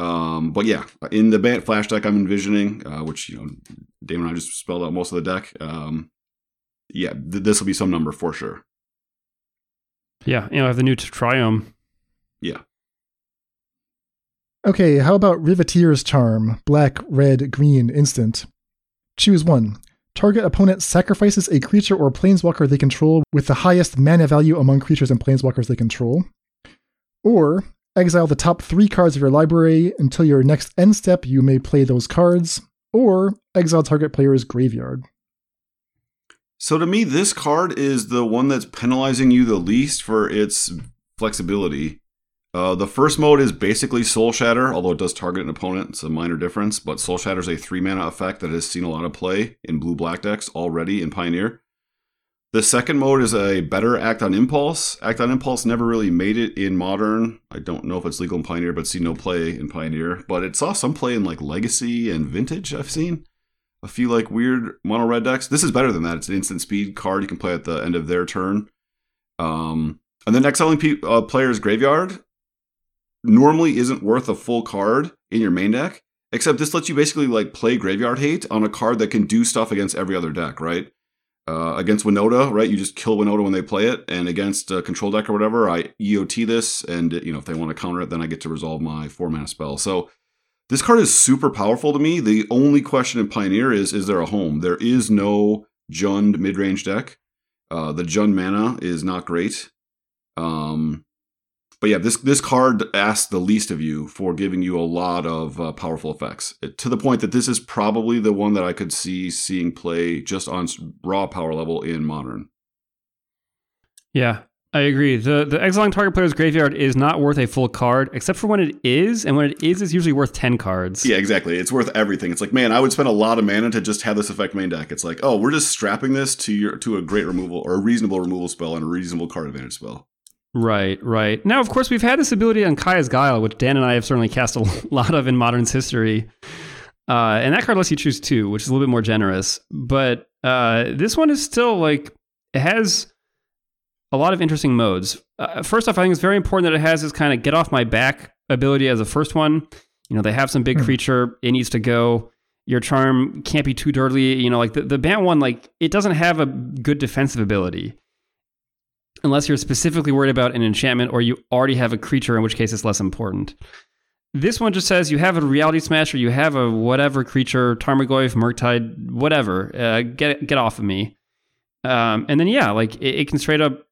Um, but yeah, in the Bant Flash deck I'm envisioning, uh, which you know, Damon and I just spelled out most of the deck. Um, yeah, th- this will be some number for sure. Yeah, you know, I have the new Triome. Yeah. Okay, how about Riveteer's Charm? Black, red, green, instant. Choose one. Target opponent sacrifices a creature or planeswalker they control with the highest mana value among creatures and planeswalkers they control. Or exile the top three cards of your library until your next end step, you may play those cards. Or exile target player's graveyard. So to me, this card is the one that's penalizing you the least for its flexibility. Uh, the first mode is basically Soul Shatter, although it does target an opponent. It's a minor difference, but Soul Shatter is a three mana effect that has seen a lot of play in blue black decks already in Pioneer. The second mode is a better Act on Impulse. Act on Impulse never really made it in Modern. I don't know if it's legal in Pioneer, but see no play in Pioneer. But it saw some play in like Legacy and Vintage, I've seen a few like weird mono red decks. This is better than that. It's an instant speed card you can play at the end of their turn. Um, and then exiling pe- uh, player's graveyard normally isn't worth a full card in your main deck. Except this lets you basically like play graveyard hate on a card that can do stuff against every other deck, right? Uh, against Winota, right? You just kill Winota when they play it, and against a control deck or whatever, I EOT this, and you know if they want to counter it, then I get to resolve my four mana spell. So this card is super powerful to me. The only question in Pioneer is is there a home? There is no Jund mid range deck. Uh, the Jund mana is not great. Um, but yeah, this this card asks the least of you for giving you a lot of uh, powerful effects It- to the point that this is probably the one that I could see seeing play just on raw power level in modern. Yeah. I agree. The the exiling target player's graveyard is not worth a full card, except for when it is, and when it is, it's usually worth ten cards. Yeah, exactly. It's worth everything. It's like, man, I would spend a lot of mana to just have this effect main deck. It's like, oh, we're just strapping this to your to a great removal or a reasonable removal spell and a reasonable card advantage spell. Right, right. Now, of course, we've had this ability on Kaya's Guile, which Dan and I have certainly cast a lot of in Modern's history. Uh, and that card lets you choose two, which is a little bit more generous. But uh, this one is still like, it has a lot of interesting modes. Uh, first off, I think it's very important that it has this kind of get off my back ability as a first one. You know, they have some big hmm. creature, it needs to go. Your charm can't be too dirty. You know, like the, the Bant one, like it doesn't have a good defensive ability unless you're specifically worried about an enchantment or you already have a creature, in which case it's less important. This one just says you have a reality smash or you have a whatever creature, Tarmogoyf, Murktide, whatever. Uh, get get off of me. Um, and then yeah, like it, it, can straight up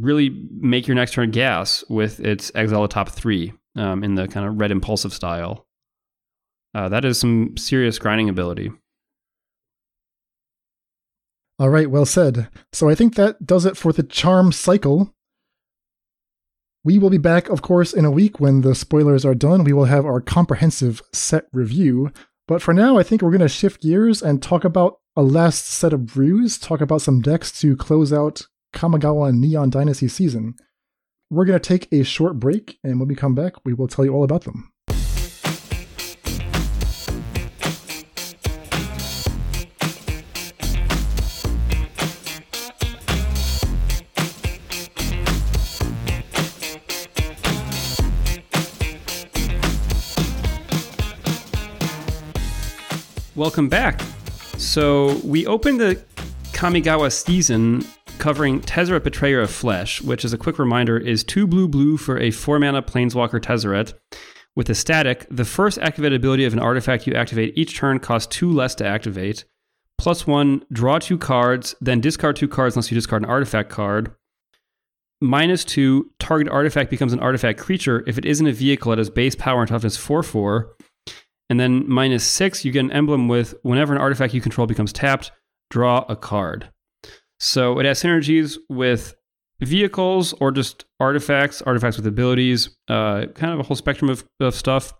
really make your next turn gas with its exile top three um, in the kind of red impulsive style. Uh, that is some serious grinding ability. All right, well said. So I think that does it for the charm cycle. We will be back, of course, in a week when the spoilers are done. We will have our comprehensive set review. But for now, I think we're going to shift gears and talk about a last set of brews, talk about some decks to close out Kamigawa Neon Dynasty season. We're going to take a short break, and when we come back, we will tell you all about them. Welcome back. So we opened the Kamigawa season covering Tezzeret Betrayer of Flesh, which, as a quick reminder, is two blue blue for a four mana Planeswalker Tezzeret. With a static, the first activated ability of an artifact you activate each turn costs two less to activate. Plus one, draw two cards, then discard two cards unless you discard an artifact card. Minus two, target artifact becomes an artifact creature if it isn't a vehicle that has base power and toughness 4 4. And then minus six, you get an emblem with whenever an artifact you control becomes tapped, draw a card. So it has synergies with vehicles or just artifacts, artifacts with abilities, uh, kind of a whole spectrum of, of stuff.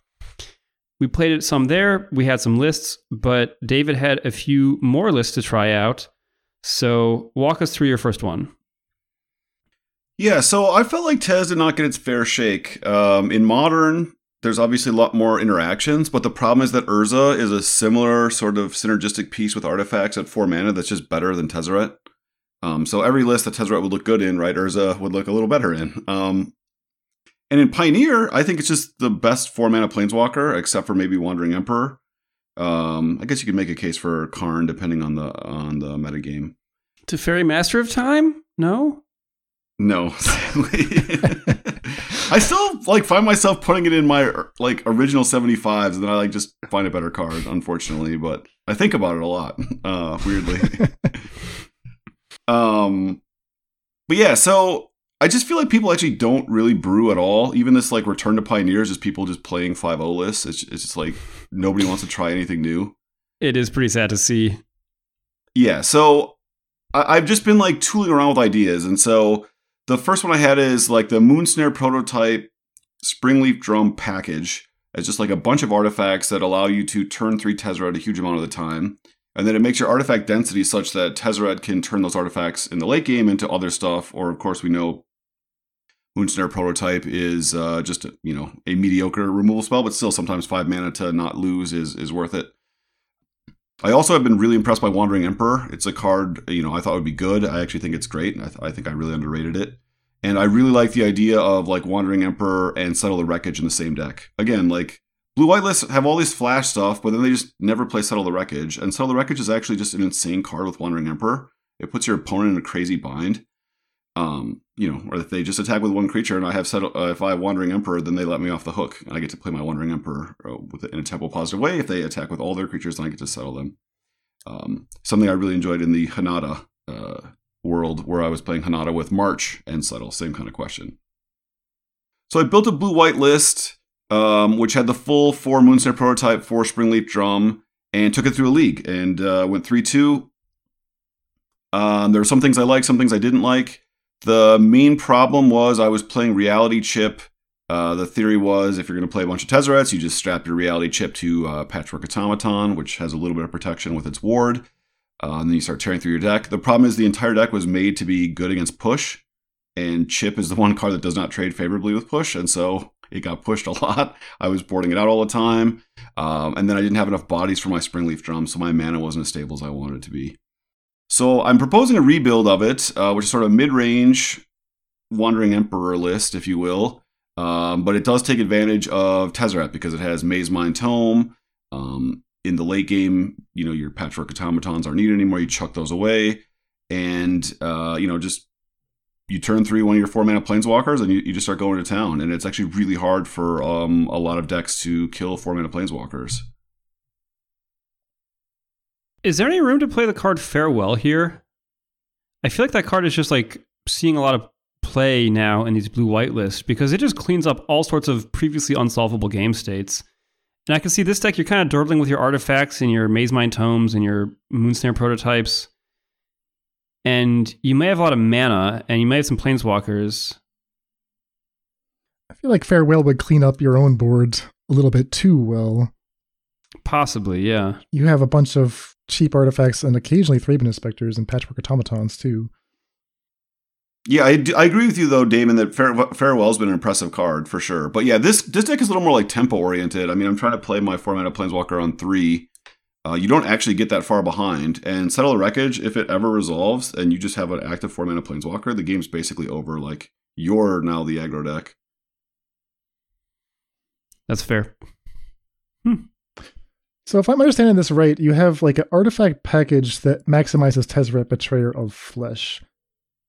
We played it some there. We had some lists, but David had a few more lists to try out. So walk us through your first one. Yeah, so I felt like Tez did not get its fair shake. Um, in modern, there's obviously a lot more interactions, but the problem is that Urza is a similar sort of synergistic piece with artifacts at four mana that's just better than Tezzeret. Um, so every list that Tezzeret would look good in, right, Urza would look a little better in. Um, and in Pioneer, I think it's just the best four mana Planeswalker, except for maybe Wandering Emperor. Um, I guess you could make a case for Karn depending on the on the metagame. Teferi Master of Time? No. No, I still like find myself putting it in my like original 75s and then I like just find a better card, unfortunately, but I think about it a lot, uh, weirdly. um but yeah, so I just feel like people actually don't really brew at all. Even this like return to pioneers is people just playing 5 lists. It's, it's just like nobody wants to try anything new. It is pretty sad to see. Yeah, so I, I've just been like tooling around with ideas, and so the first one I had is like the Moonsnare prototype Springleaf Drum package. It's just like a bunch of artifacts that allow you to turn three Tezzeret a huge amount of the time. And then it makes your artifact density such that Tezzeret can turn those artifacts in the late game into other stuff. Or, of course, we know Moonsnare prototype is uh, just a, you know a mediocre removal spell, but still sometimes five mana to not lose is is worth it. I also have been really impressed by Wandering Emperor. It's a card, you know, I thought would be good. I actually think it's great. I, th- I think I really underrated it. And I really like the idea of like Wandering Emperor and Settle the Wreckage in the same deck. Again, like blue white lists have all these flash stuff, but then they just never play Settle the Wreckage. And Settle the Wreckage is actually just an insane card with Wandering Emperor. It puts your opponent in a crazy bind. Um, you know, or if they just attack with one creature and I have settle, uh, if I have Wandering Emperor, then they let me off the hook and I get to play my Wandering Emperor uh, with in a tempo positive way. If they attack with all their creatures, then I get to settle them. Um, something I really enjoyed in the Hinata uh, world where I was playing Hinata with March and Settle, same kind of question. So I built a blue white list, um, which had the full four Moonsnare prototype, four Springleaf Drum, and took it through a league and uh, went 3 2. Um, there were some things I liked, some things I didn't like. The main problem was I was playing Reality Chip. Uh, the theory was if you're going to play a bunch of Tezzerets, you just strap your Reality Chip to uh, Patchwork Automaton, which has a little bit of protection with its ward. Uh, and then you start tearing through your deck. The problem is the entire deck was made to be good against push, and Chip is the one card that does not trade favorably with push, and so it got pushed a lot. I was boarding it out all the time, um, and then I didn't have enough bodies for my Springleaf Drum, so my mana wasn't as stable as I wanted it to be. So I'm proposing a rebuild of it, uh, which is sort of a mid-range Wandering Emperor list, if you will. Um, but it does take advantage of Tezzeret because it has Mazemind Tome. Um, in the late game, you know, your Patchwork Automatons aren't needed anymore. You chuck those away. And, uh, you know, just you turn three one of your four mana planeswalkers and you, you just start going to town. And it's actually really hard for um, a lot of decks to kill four mana planeswalkers. Is there any room to play the card Farewell here? I feel like that card is just like seeing a lot of play now in these blue white lists because it just cleans up all sorts of previously unsolvable game states. And I can see this deck, you're kind of dawdling with your artifacts and your Mazemind Tomes and your Moonsnare prototypes. And you may have a lot of mana and you may have some planeswalkers. I feel like Farewell would clean up your own board a little bit too well. Possibly, yeah. You have a bunch of cheap artifacts and occasionally Thraben Inspectors and Patchwork Automatons too. Yeah, I, I agree with you though, Damon. That Farewell's been an impressive card for sure. But yeah, this this deck is a little more like tempo oriented. I mean, I'm trying to play my four mana Planeswalker on three. Uh, you don't actually get that far behind, and Settle the Wreckage, if it ever resolves, and you just have an active four mana Planeswalker, the game's basically over. Like you're now the aggro deck. That's fair. Hmm. So if I'm understanding this right, you have like an artifact package that maximizes Tezzeret Betrayer of Flesh.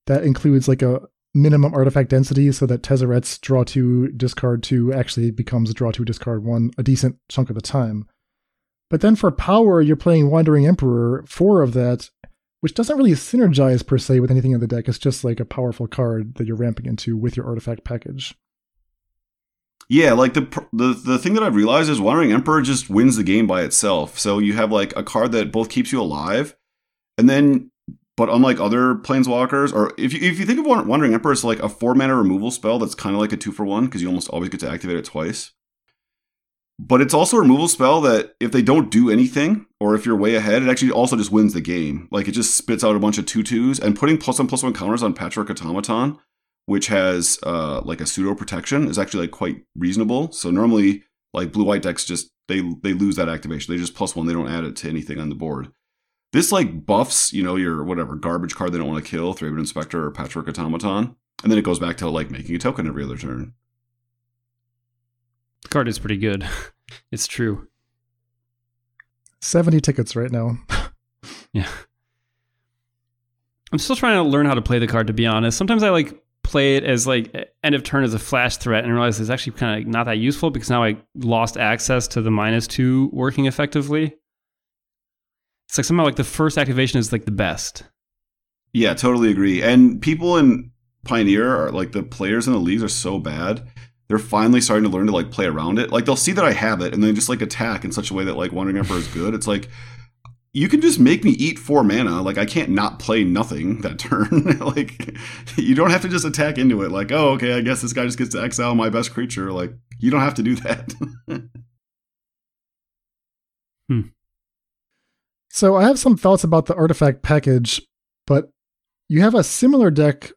That includes like a minimum artifact density so that Tezzeret's draw two, discard two actually becomes draw two, discard one a decent chunk of the time. But then for power, you're playing Wandering Emperor, four of that, which doesn't really synergize per se with anything in the deck. It's just like a powerful card that you're ramping into with your artifact package. Yeah, like the the the thing that I've realized is Wandering Emperor just wins the game by itself. So you have like a card that both keeps you alive, and then but unlike other planeswalkers, or if you, if you think of Wandering Emperor as like a four mana removal spell that's kind of like a two for one because you almost always get to activate it twice. But it's also a removal spell that if they don't do anything, or if you're way ahead, it actually also just wins the game. Like it just spits out a bunch of two twos and putting plus one plus one counters on Patchwork Automaton, which has uh, like a pseudo protection, is actually like quite reasonable. So normally, like blue white decks just they they lose that activation. They just plus one. They don't add it to anything on the board. This like buffs, you know, your whatever garbage card they don't want to kill, Thraben Inspector or Patchwork Automaton, and then it goes back to like making a token every other turn. The card is pretty good. it's true. 70 tickets right now. yeah. I'm still trying to learn how to play the card to be honest. Sometimes I like play it as like end of turn as a flash threat and realize it's actually kind of not that useful because now I lost access to the minus two working effectively. It's like somehow like the first activation is like the best. Yeah, totally agree. And people in Pioneer are like the players in the leagues are so bad. They're finally starting to learn to like play around it. Like they'll see that I have it and then just like attack in such a way that like Wandering Emperor is good. It's like you can just make me eat four mana. Like I can't not play nothing that turn. like you don't have to just attack into it. Like oh okay, I guess this guy just gets to exile my best creature. Like you don't have to do that. hmm. So I have some thoughts about the artifact package, but you have a similar deck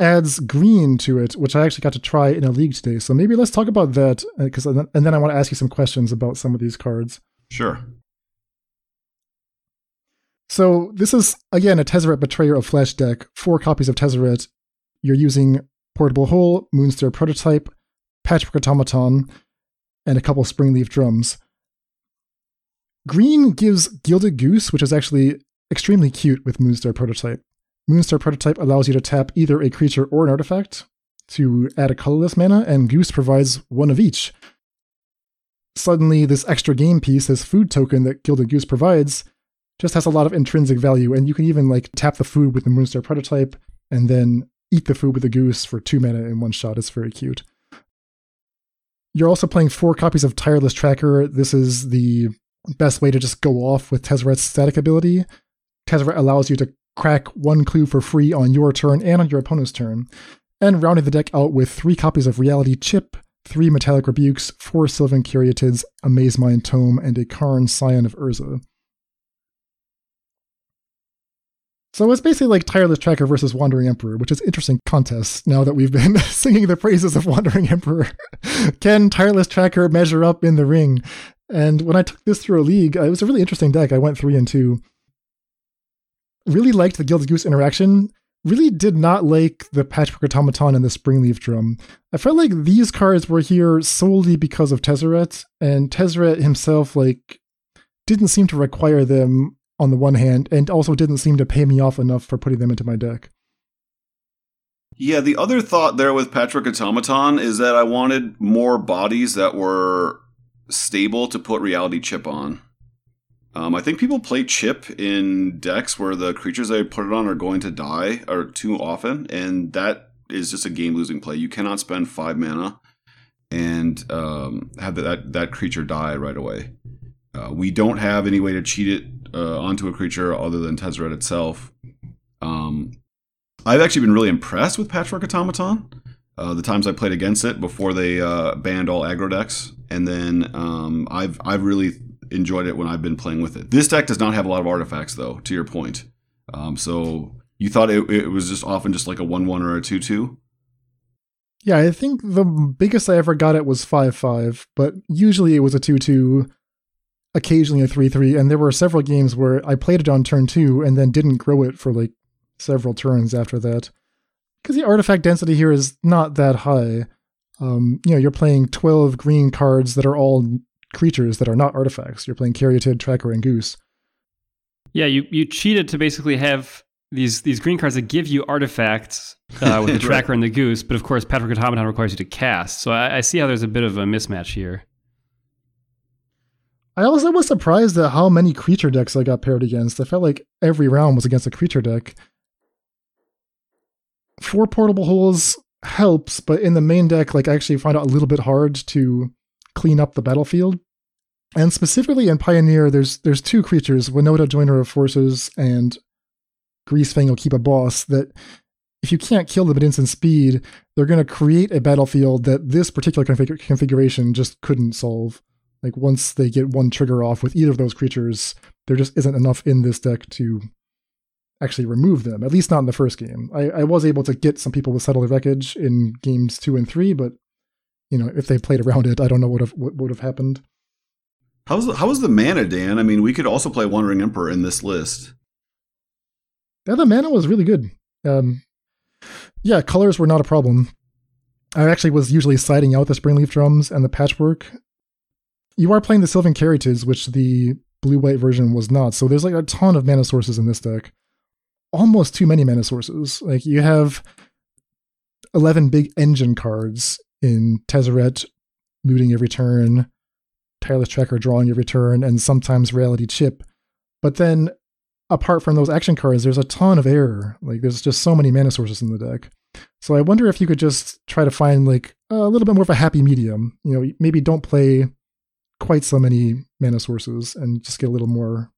adds green to it, which I actually got to try in a league today. So maybe let's talk about that, because uh, and then I want to ask you some questions about some of these cards. Sure. So this is again a Tezzeret Betrayer of Flesh deck. Four copies of Tezzeret. You're using Portable Hole, Moonsnare Prototype, Patchwork Automaton, and a couple Springleaf Drums. Green gives Gilded Goose, which is actually extremely cute with Moonsnare Prototype. Moonsnare Prototype allows you to tap either a creature or an artifact to add a colorless mana, and Goose provides one of each. Suddenly, this extra game piece, this food token that Gilded Goose provides, just has a lot of intrinsic value, and you can even like tap the food with the Moonsnare Prototype and then eat the food with the goose for two mana in one shot. It's very cute. You're also playing four copies of Tireless Tracker. This is the best way to just go off with Tezzeret's static ability. Tezzeret allows you to crack one clue for free on your turn and on your opponent's turn, and rounding the deck out with three copies of Reality Chip, three Metallic Rebukes, four Sylvan Caryatids, a Mazemind Tome, and a Karn Scion of Urza. So it's basically like Tireless Tracker versus Wandering Emperor, which is interesting contest now that we've been singing the praises of Wandering Emperor. Can Tireless Tracker measure up in the ring? And when I took this through a league, it was a really interesting deck. I went three and two. Really liked the Gilded Goose interaction. Really did not like the Patchwork Automaton and the Springleaf Drum. I felt like these cards were here solely because of Tezzeret, and Tezzeret himself, like, didn't seem to require them on the one hand, and also didn't seem to pay me off enough for putting them into my deck. Yeah, the other thought there with Patchwork Automaton is that I wanted more bodies that were stable to put Reality Chip on. Um, I think people play Chip in decks where the creatures they put it on are going to die or too often, and that is just a game losing play. You cannot spend five mana and um, have that that creature die right away. Uh, we don't have any way to cheat it uh, onto a creature other than Tezzeret itself. Um, I've actually been really impressed with Patchwork Automaton. Uh, the times I played against it before they uh, banned all aggro decks, and then um, I've I've really enjoyed it when I've been playing with it. This deck does not have a lot of artifacts, though. To your point, um, so you thought it, it was just often just like a one-one or a two-two. Yeah, I think the biggest I ever got it was five five, but usually it was a two two occasionally a 3 3, and there were several games where I played it on turn two and then didn't grow it for like several turns after that. Because the artifact density here is not that high. Um, you know, you're playing 12 green cards that are all creatures that are not artifacts. You're playing Caryatid, Tracker, and Goose. Yeah, you, you cheated to basically have these these green cards that give you artifacts uh, with the Tracker right. and the Goose, but of course, Patchwork Automaton requires you to cast. So I, I see how there's a bit of a mismatch here. I also was surprised at how many creature decks I got paired against. I felt like every round was against a creature deck. Four portable holes helps, but in the main deck, like I actually find it a little bit hard to clean up the battlefield. And specifically in Pioneer, there's there's two creatures, Winota Joiner of Forces and Greasefang a boss that if you can't kill them at instant speed, they're going to create a battlefield that this particular config- configuration just couldn't solve. Like once they get one trigger off with either of those creatures, there just isn't enough in this deck to actually remove them. At least not in the first game. I, I was able to get some people with Settle the Wreckage in games two and three, but you know if they played around it, I don't know what have, what would have happened. How's the, how was the mana, Dan? I mean, we could also play Wandering Emperor in this list. Yeah, the mana was really good. Um, yeah, colors were not a problem. I actually was usually siding out the Springleaf drums and the patchwork you are playing the Sylvan Caryatids, which the blue white version was not. So there's like a ton of mana sources in this deck. Almost too many mana sources. Like you have 11 big engine cards in Tezzeret, looting every turn, Tireless Tracker drawing every turn, and sometimes Reality Chip. But then, apart from those action cards, there's a ton of error. Like there's just so many mana sources in the deck. So I wonder if you could just try to find like a little bit more of a happy medium. You know, maybe don't play quite so many mana sources and just get a little more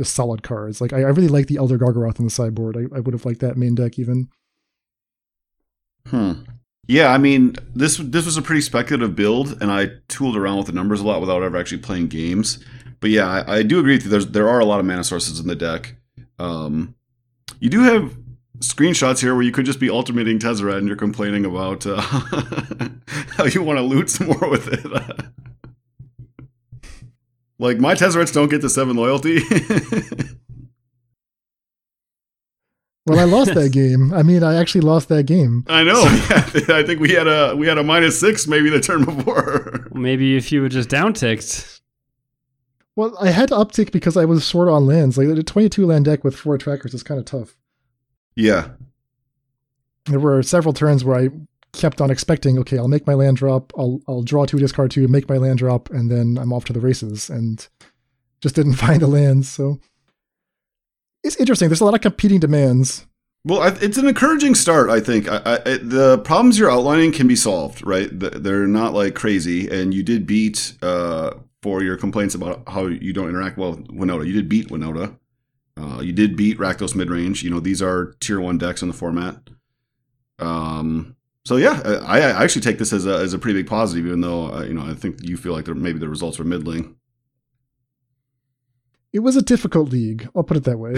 just solid cards. Like I, I really like the Elder Gargaroth in the sideboard. I, I would have liked that main deck even. Hmm. Yeah, I mean this this was a pretty speculative build, and I tooled around with the numbers a lot without ever actually playing games. But yeah, I, I do agree with you. There's there are a lot of mana sources in the deck. Um, you do have screenshots here where you could just be ultimating Tezzeret and you're complaining about uh, how you want to loot some more with it. Like my Tezzerets don't get to seven loyalty. well, I lost that game. I mean, I actually lost that game. I know. Yeah, I think we had a we had a minus six maybe the turn before. Maybe if you would just downticked. Well, I had to uptick because I was short on lands. Like a 22 land deck with four trackers is kind of tough. Yeah. There were several turns where I kept on expecting, okay, I'll make my land drop, I'll I'll draw two, discard two, make my land drop, and then I'm off to the races, and just didn't find the lands. So it's interesting. There's a lot of competing demands. Well, it's an encouraging start, I think. I, I, the problems you're outlining can be solved, right? They're not like crazy, and you did beat uh, for your complaints about how you don't interact well with Winota. You did beat Winota. Uh, you did beat Rakdos Midrange. You know, these are tier one decks in the format. Um, so yeah, I, I actually take this as a, as a pretty big positive, even though uh, you know I think you feel like maybe the results are middling. It was a difficult league. I'll put it that way.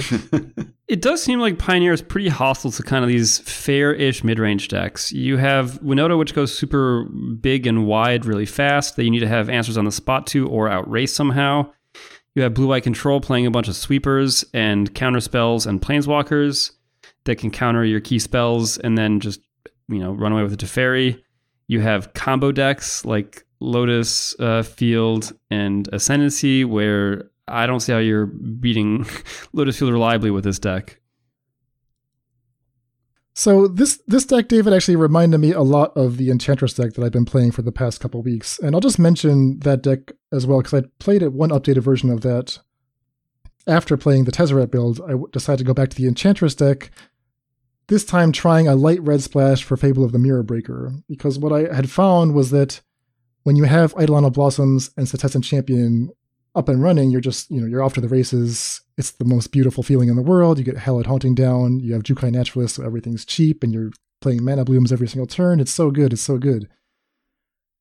it does seem like Pioneer is pretty hostile to kind of these fair-ish mid-range decks. You have Winota, which goes super big and wide really fast that you need to have answers on the spot to or outrace somehow. You have Blue Eye Control playing a bunch of sweepers and counter spells and planeswalkers that can counter your key spells and then just you know run away with a Teferi. You have combo decks like Lotus uh, Field and Ascendancy, where I don't see how you're beating Lotus Field reliably with this deck. So this this deck, David, actually reminded me a lot of the Enchantress deck that I've been playing for the past couple weeks, and I'll just mention that deck as well because I played it one updated version of that. After playing the Tezzeret build, I decided to go back to the Enchantress deck this time trying a light red splash for Fable of the Mirror Breaker, because what I had found was that when you have Eidolon of Blossoms and Setessan Champion up and running, you're just, you know, you're off to the races. It's the most beautiful feeling in the world. You get Hallowed Haunting down, you have Jukai Naturalist, so everything's cheap, and you're playing mana blooms every single turn. It's so good, it's so good.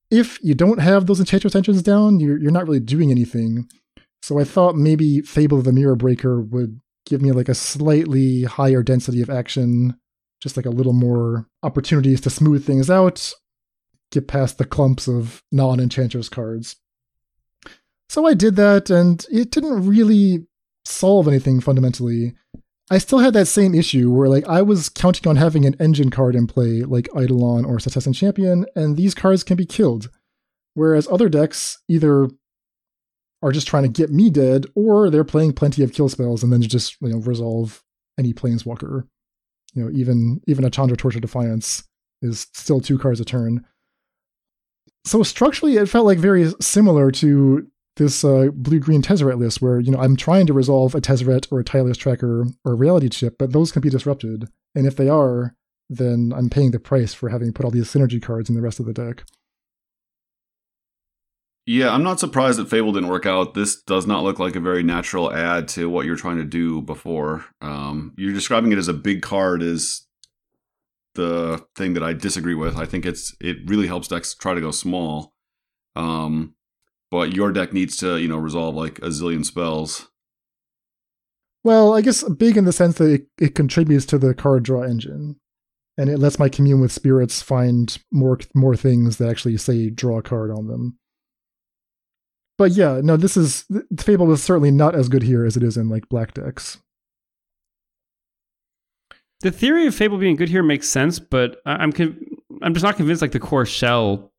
If you don't have those Enchantress engines down, you're, you're not really doing anything. So I thought maybe Fable of the Mirror Breaker would give me like a slightly higher density of action, just like a little more opportunities to smooth things out, get past the clumps of non enchantress cards. So I did that, and it didn't really solve anything fundamentally. I still had that same issue where like I was counting on having an engine card in play like Eidolon or Setessan Champion, and these cards can be killed. Whereas other decks either are just trying to get me dead, or they're playing plenty of kill spells and then just you know resolve any planeswalker. You know, even even a Chandra Torch of Defiance is still two cards a turn. So structurally, it felt like very similar to this uh, blue green Tezzeret list, where you know I'm trying to resolve a Tezzeret or a Tireless Tracker or a Reality Chip, but those can be disrupted, and if they are, then I'm paying the price for having put all these synergy cards in the rest of the deck. Yeah, I'm not surprised that Fable didn't work out. This does not look like a very natural add to what you're trying to do before. Um, you're describing it as a big card is the thing that I disagree with. I think it's it really helps decks try to go small. Um, but your deck needs to, you know, resolve like a zillion spells. Well, I guess big in the sense that it, it contributes to the card draw engine. And it lets my commune with spirits find more more things that actually say draw a card on them but yeah, no, this is Fable is certainly not as good here as it is in like black decks. The theory of Fable being good here makes sense, but I'm con- I'm just not convinced like the core shell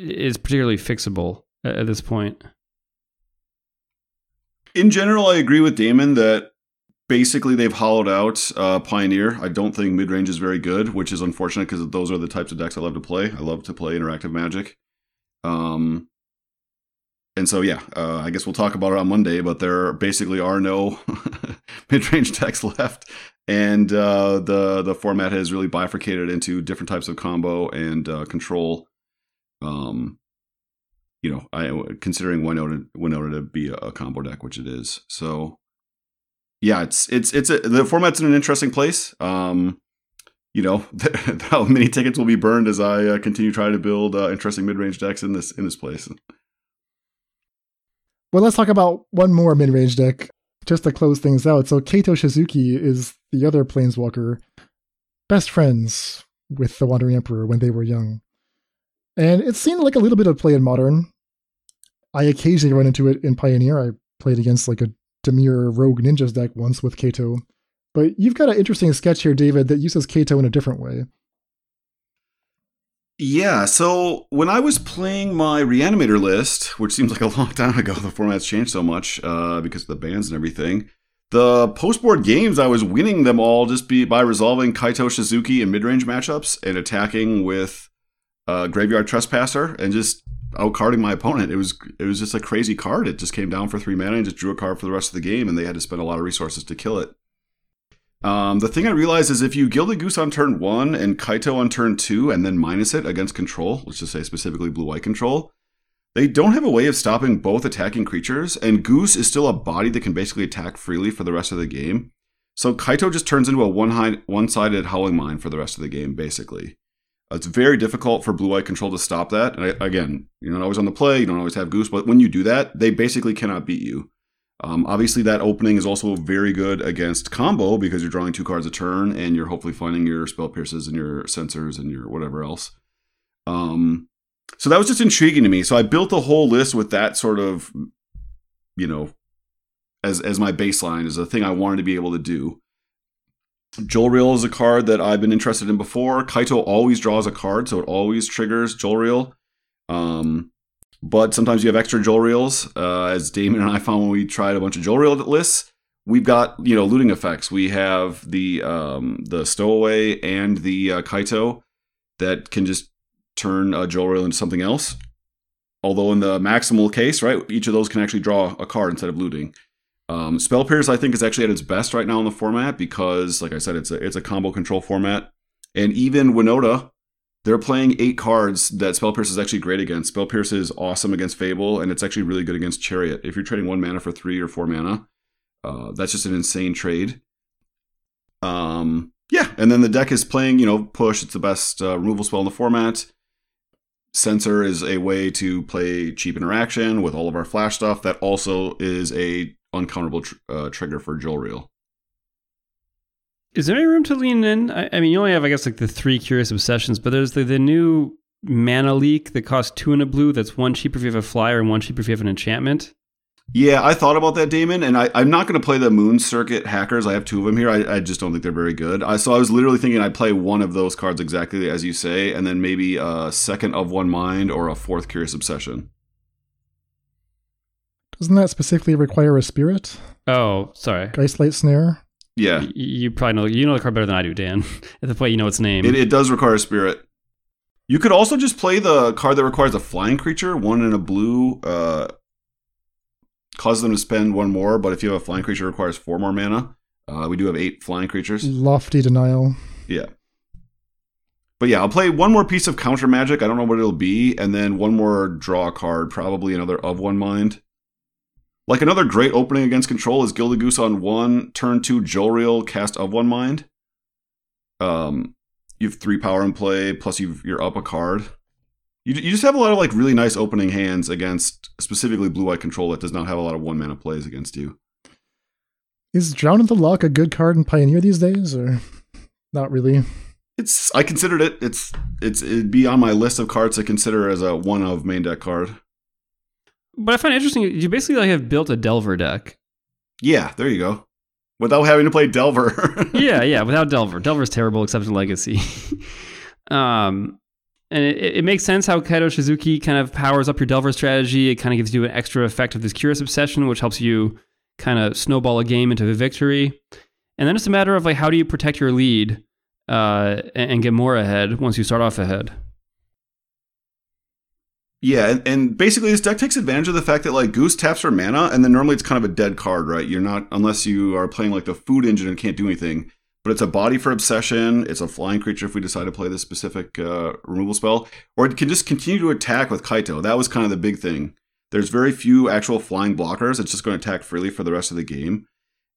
is particularly fixable at, this point. In general, I agree with Damon that basically they've hollowed out uh, Pioneer. I don't think mid range is very good, which is unfortunate because those are the types of decks I love to play. I love to play interactive Magic. Um, and so yeah, uh, I guess we'll talk about it on Monday. But there basically are no mid-range decks left, and uh, the the format has really bifurcated into different types of combo and uh, control. Um, you know, I considering Winota Winota to be a, combo deck, which it is. So yeah, it's it's it's a, the format's in an interesting place. Um, you know, how many tickets will be burned as I uh, continue trying to build uh, interesting mid-range decks in this in this place. Well, let's talk about one more mid range deck just to close things out. So, Kaito Shizuki is the other Planeswalker, best friends with the Wandering Emperor when they were young. And it seemed like a little bit of play in Modern. I occasionally run into it in Pioneer. I played against like a Dimir Rogue Ninjas deck once with Kaito. But you've got an interesting sketch here, David, that uses Kaito in a different way. Yeah, so when I was playing my Reanimator list, which seems like a long time ago, the format's changed so much uh, because of the bans and everything. The post-board games, I was winning them all just be, by resolving Kaito Shizuki in mid-range matchups and attacking with uh, Graveyard Trespasser and just outcarding my opponent. It was it was just a crazy card. It just came down for three mana and just drew a card for the rest of the game, and they had to spend a lot of resources to kill it. Um, the thing I realized is if you Gilded Goose on turn one and Kaito on turn two and then minus it against control, let's just say specifically blue white control, they don't have a way of stopping both attacking creatures, and Goose is still a body that can basically attack freely for the rest of the game. So Kaito just turns into a one one-sided howling mine for the rest of the game, basically. It's very difficult for blue white control to stop that. And again, you're not always on the play, you don't always have Goose, but when you do that, they basically cannot beat you. Um, obviously, that opening is also very good against combo because you're drawing two cards a turn and you're hopefully finding your spell pierces and your Censors and your whatever else. Um, so that was just intriguing to me. So I built the whole list with that sort of, you know, as as my baseline as a thing I wanted to be able to do. Jolrael is a card that I've been interested in before. Kaito always draws a card, so it always triggers Jolrael. Um, but sometimes you have extra Jolraels, uh, as Damon and I found when we tried a bunch of Jolrael lists. We've got you know looting effects. We have the um, the stowaway and the uh, Kaito that can just turn a Jolrael into something else. Although in the maximal case, right, each of those can actually draw a card instead of looting. Um, Spell Pierce, I think, is actually at its best right now in the format because, like I said, it's a it's a combo control format, and even Winota, they're playing eight cards that Spell Pierce is actually great against. Spell Pierce is awesome against Fable, and it's actually really good against Chariot. If you're trading one mana for three or four mana, uh, that's just an insane trade. Um, yeah, and then the deck is playing, you know, push. It's the best uh, removal spell in the format. Censor is a way to play cheap interaction with all of our flash stuff. That also is a uncounterable tr- uh, trigger for Jolrael. Is there any room to lean in? I, I, mean, you only have, I guess, like the three Curious Obsessions, but there's the, the new mana leak that costs two and a blue. That's one cheaper if you have a flyer and one cheaper if you have an enchantment. Yeah, I thought about that, Damon, and I, am not going to play the Moon Circuit hackers. I have two of them here. I, I just don't think they're very good. I, so I was literally thinking I'd play one of those cards exactly as you say, and then maybe a second of one mind or a fourth Curious Obsession. Doesn't that specifically require a spirit? Oh, sorry. Geistlight Snare? Yeah. Y- you probably know you know the card better than I do, Dan. At the point you know its name. It, it does require a spirit. You could also just play the card that requires a flying creature, one in a blue, uh, causes them to spend one more, but if you have a flying creature requires four more mana. Uh, we do have eight flying creatures. Lofty denial. Yeah. But yeah, I'll play one more piece of counter magic. I don't know what it'll be, and then one more draw card, probably another of one mind. Like another great opening against control is Gilded Goose on one, turn two, Jolrael, cast of one mind. Um, you have three power in play, plus you you're up a card. You, you just have a lot of like really nice opening hands against specifically blue white control that does not have a lot of one mana plays against you. Is Drown in the Loch a good card in Pioneer these days, or not really? It's I considered it. It's it's it'd be on my list of cards to consider as a one of main deck card. But I find it interesting. You basically like have built a Delver deck. Yeah, there you go. Without having to play Delver. yeah, yeah. Without Delver, Delver's terrible except in Legacy. um, and it, it, makes sense how Kaito Shizuki kind of powers up your Delver strategy. It kind of gives you an extra effect of this Curious Obsession, which helps you kind of snowball a game into a victory. And then it's a matter of like how do you protect your lead uh, and, and get more ahead once you start off ahead. Yeah, and, and, basically this deck takes advantage of the fact that like Goose taps for mana, and then normally it's kind of a dead card, right? You're not unless you are playing like the food engine and can't do anything. But it's a body for obsession. It's a flying creature if we decide to play this specific uh, removal spell, or it can just continue to attack with Kaito. That was kind of the big thing. There's very few actual flying blockers. It's just going to attack freely for the rest of the game.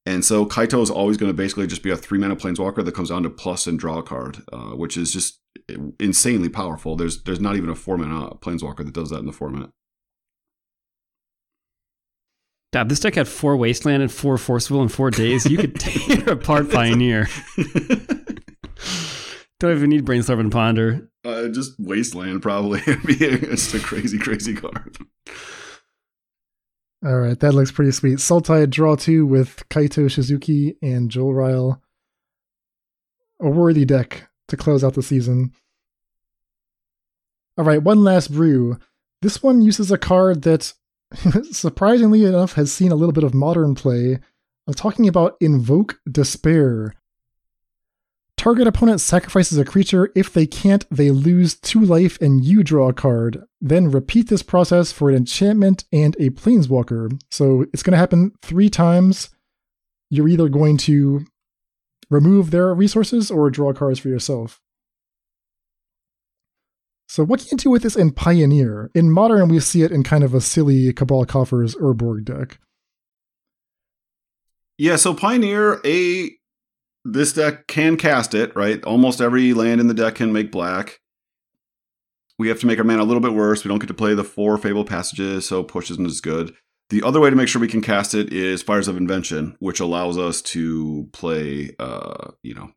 And so Kaito is always going to basically just be a three mana planeswalker that comes down to plus and draw a card, uh, which is just insanely powerful. There's there's not even a four mana planeswalker that does that in the format. Dad, this deck had four Wasteland and four forceful in four Daze. You could tear apart Pioneer. Don't even need Brainstorm and Ponder. Uh, just Wasteland, probably. it's a crazy, crazy card. All right, that looks pretty sweet. Sultai draw two with Kaito Shizuki and Jolrael. A worthy deck to close out the season. All right, one last brew. This one uses a card that, surprisingly enough, has seen a little bit of modern play. I'm talking about Invoke Despair. Target opponent sacrifices a creature. If they can't, they lose two life and you draw a card. Then repeat this process for an enchantment and a planeswalker. So it's going to happen three times. You're either going to remove their resources or draw cards for yourself. So what can you do with this in Pioneer? In Modern, we see it in kind of a silly Cabal Coffers Urborg deck. Yeah, so Pioneer, a this deck can cast it, right? Almost every land in the deck can make black. We have to make our mana a little bit worse. We don't get to play the four Fable Passages, so push isn't as good. The other way to make sure we can cast it is Fires of Invention, which allows us to play, uh, you know,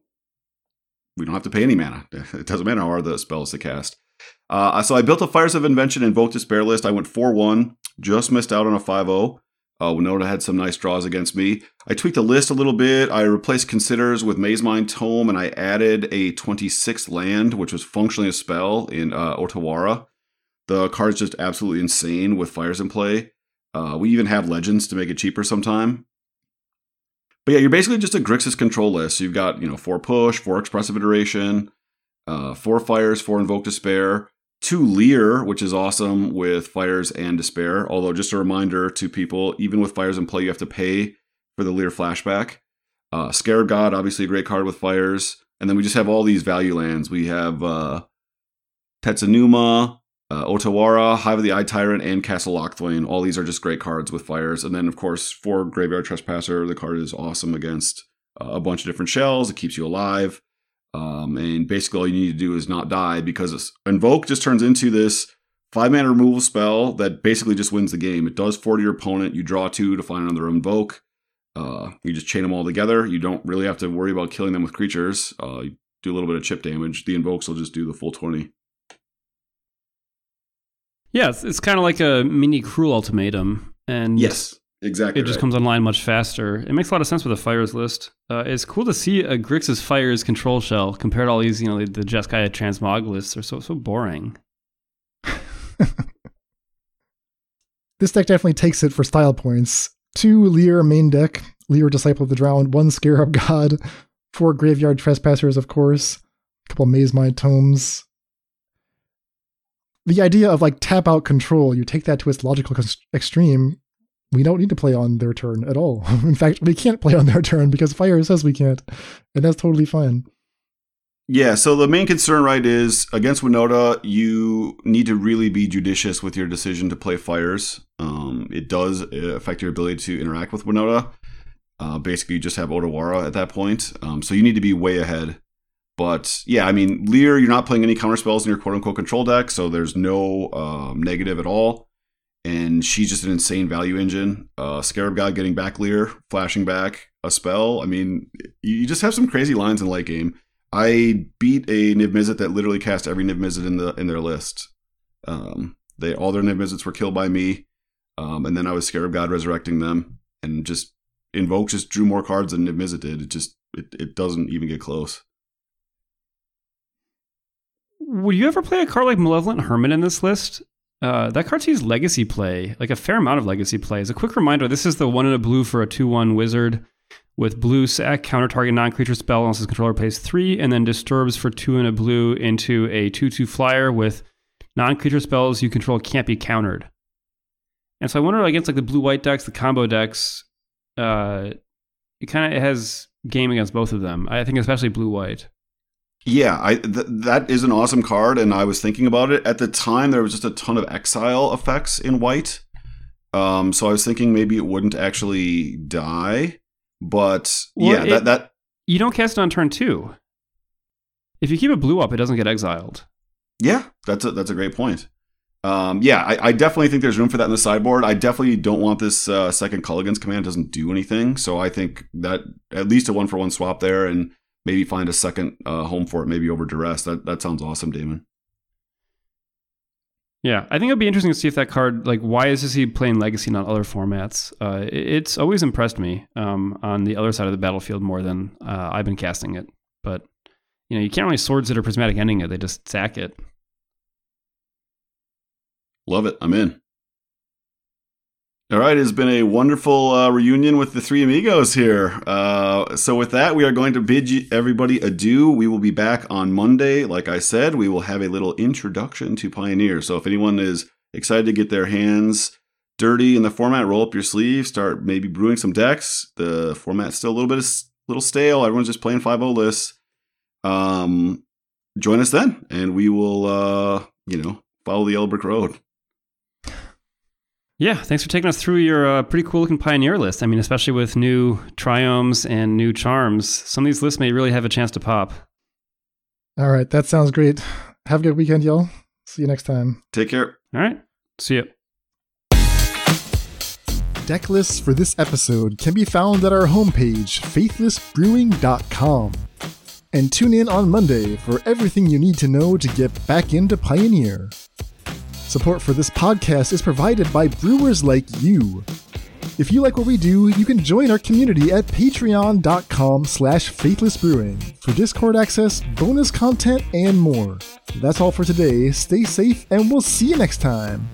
we don't have to pay any mana. It doesn't matter how hard the spells to cast. Uh, so I built a Fires of Invention Invoke Despair list. I went 4 1, just missed out on a 5 0. Uh, Winota had some nice draws against me. I tweaked the list a little bit. I replaced Considers with Mazemind Tome, and I added a 26th land, which was functionally a spell in uh, Otawara. The card's just absolutely insane with fires in play. Uh, we even have legends to make it cheaper sometime. But yeah, you're basically just a Grixis control list. So you've got, you know, four push, four expressive iteration, uh, four fires, four invoke despair, two Lier, which is awesome with fires and despair. Although, just a reminder to people, even with fires in play, you have to pay for the Lier flashback. Uh, Scarab God, obviously a great card with fires. And then we just have all these value lands. We have uh, Takenuma, uh, Otawara, Hive of the Eye Tyrant, and Castle Locthwain. All these are just great cards with fires. And then, of course, for Graveyard Trespasser, the card is awesome against uh, a bunch of different shells. It keeps you alive. Um, and basically, all you need to do is not die because Invoke just turns into this five mana removal spell that basically just wins the game. It does four to your opponent. You draw two to find another Invoke. Uh, you just chain them all together. You don't really have to worry about killing them with creatures. Uh, you do a little bit of chip damage. The Invokes will just do the full 20. Yeah, it's, it's kind of like a mini cruel ultimatum. And yes, exactly. It just right. comes online much faster. It makes a lot of sense with the fires list. Uh, it's cool to see a Grixis fires control shell compared to all these, you know, the, the Jeskai transmog lists are so so boring. this deck definitely takes it for style points. Two Lier main deck, Lier Disciple of the Drowned, one Scarab God, four Graveyard Trespassers, of course, a couple Mazemind Tomes, the idea of like tap out control, you take that to its logical extreme. We don't need to play on their turn at all. In fact, we can't play on their turn because Fire says we can't, and that's totally fine. Yeah, so the main concern, right, is against Winota, you need to really be judicious with your decision to play fires. Um, it does uh, affect your ability to interact with Winota. Uh, basically, you just have Otawara at that point. Um, so you need to be way ahead. But yeah, I mean, Lier, you're not playing any counter spells in your quote unquote control deck, so there's no um, negative at all. And she's just an insane value engine. Uh, Scarab God getting back Lier, flashing back a spell. I mean, you just have some crazy lines in late game. I beat a Niv Mizzet that literally cast every Niv Mizzet in the in their list. Um, they all their Niv Mizzets were killed by me, um, and then I was Scarab God resurrecting them, and just Invoke just drew more cards than Niv Mizzet did. It just it, it doesn't even get close. Would you ever play a card like Malevolent Hermit in this list? Uh, that card sees legacy play, like a fair amount of legacy play. As a quick reminder, this is the one in a blue for a 2 1 wizard with blue sack, counter target non creature spell unless his controller pays 3, and then disturbs for 2 in a blue into a 2 2 flyer with non creature spells you control can't be countered. And so I wonder against like the blue white decks, the combo decks, uh, it kind of has game against both of them. I think especially blue white. Yeah, I th- that is an awesome card, and I was thinking about it at the time. There was just a ton of exile effects in white, um, so I was thinking maybe it wouldn't actually die. But well, yeah, it, that that you don't cast it on turn two. If you keep it blue up, it doesn't get exiled. Yeah, that's a that's a great point. Um, yeah, I, I, definitely think there's room for that in the sideboard. I definitely don't want this uh, second Kolaghan's command doesn't do anything, so I think that at least a one for one swap there, and maybe find a second uh, home for it, maybe over duress. That that sounds awesome, Damon. Yeah, I think it'll be interesting to see if that card, like, why is this he playing Legacy, not other formats? Uh, it's always impressed me um, on the other side of the battlefield more than uh, I've been casting it. But you know, you can't really swords it or prismatic ending it; they just sack it. Love it. I'm in. All right, it's been a wonderful uh, reunion with the three amigos here. Uh, so, with that, we are going to bid everybody adieu. We will be back on Monday. Like I said, we will have a little introduction to Pioneer. So, if anyone is excited to get their hands dirty in the format, roll up your sleeves, start maybe brewing some decks. The format's still a little bit a little stale. Everyone's just playing 5 lists. Um, join us then, and we will uh, you know, follow the Yellow Brick Road. Yeah, thanks for taking us through your uh, pretty cool looking Pioneer list. I mean, especially with new Triomes and new Charms, some of these lists may really have a chance to pop. All right, that sounds great. Have a good weekend, y'all. See you next time. Take care. All right, see you. Deck lists for this episode can be found at our homepage, faithlessbrewing.com. And tune in on Monday for everything you need to know to get back into Pioneer. Support for this podcast is provided by brewers like you. If you like what we do, you can join our community at patreon.com slash faithlessbrewing for Discord access, bonus content, and more. That's all for today. Stay safe, and we'll see you next time.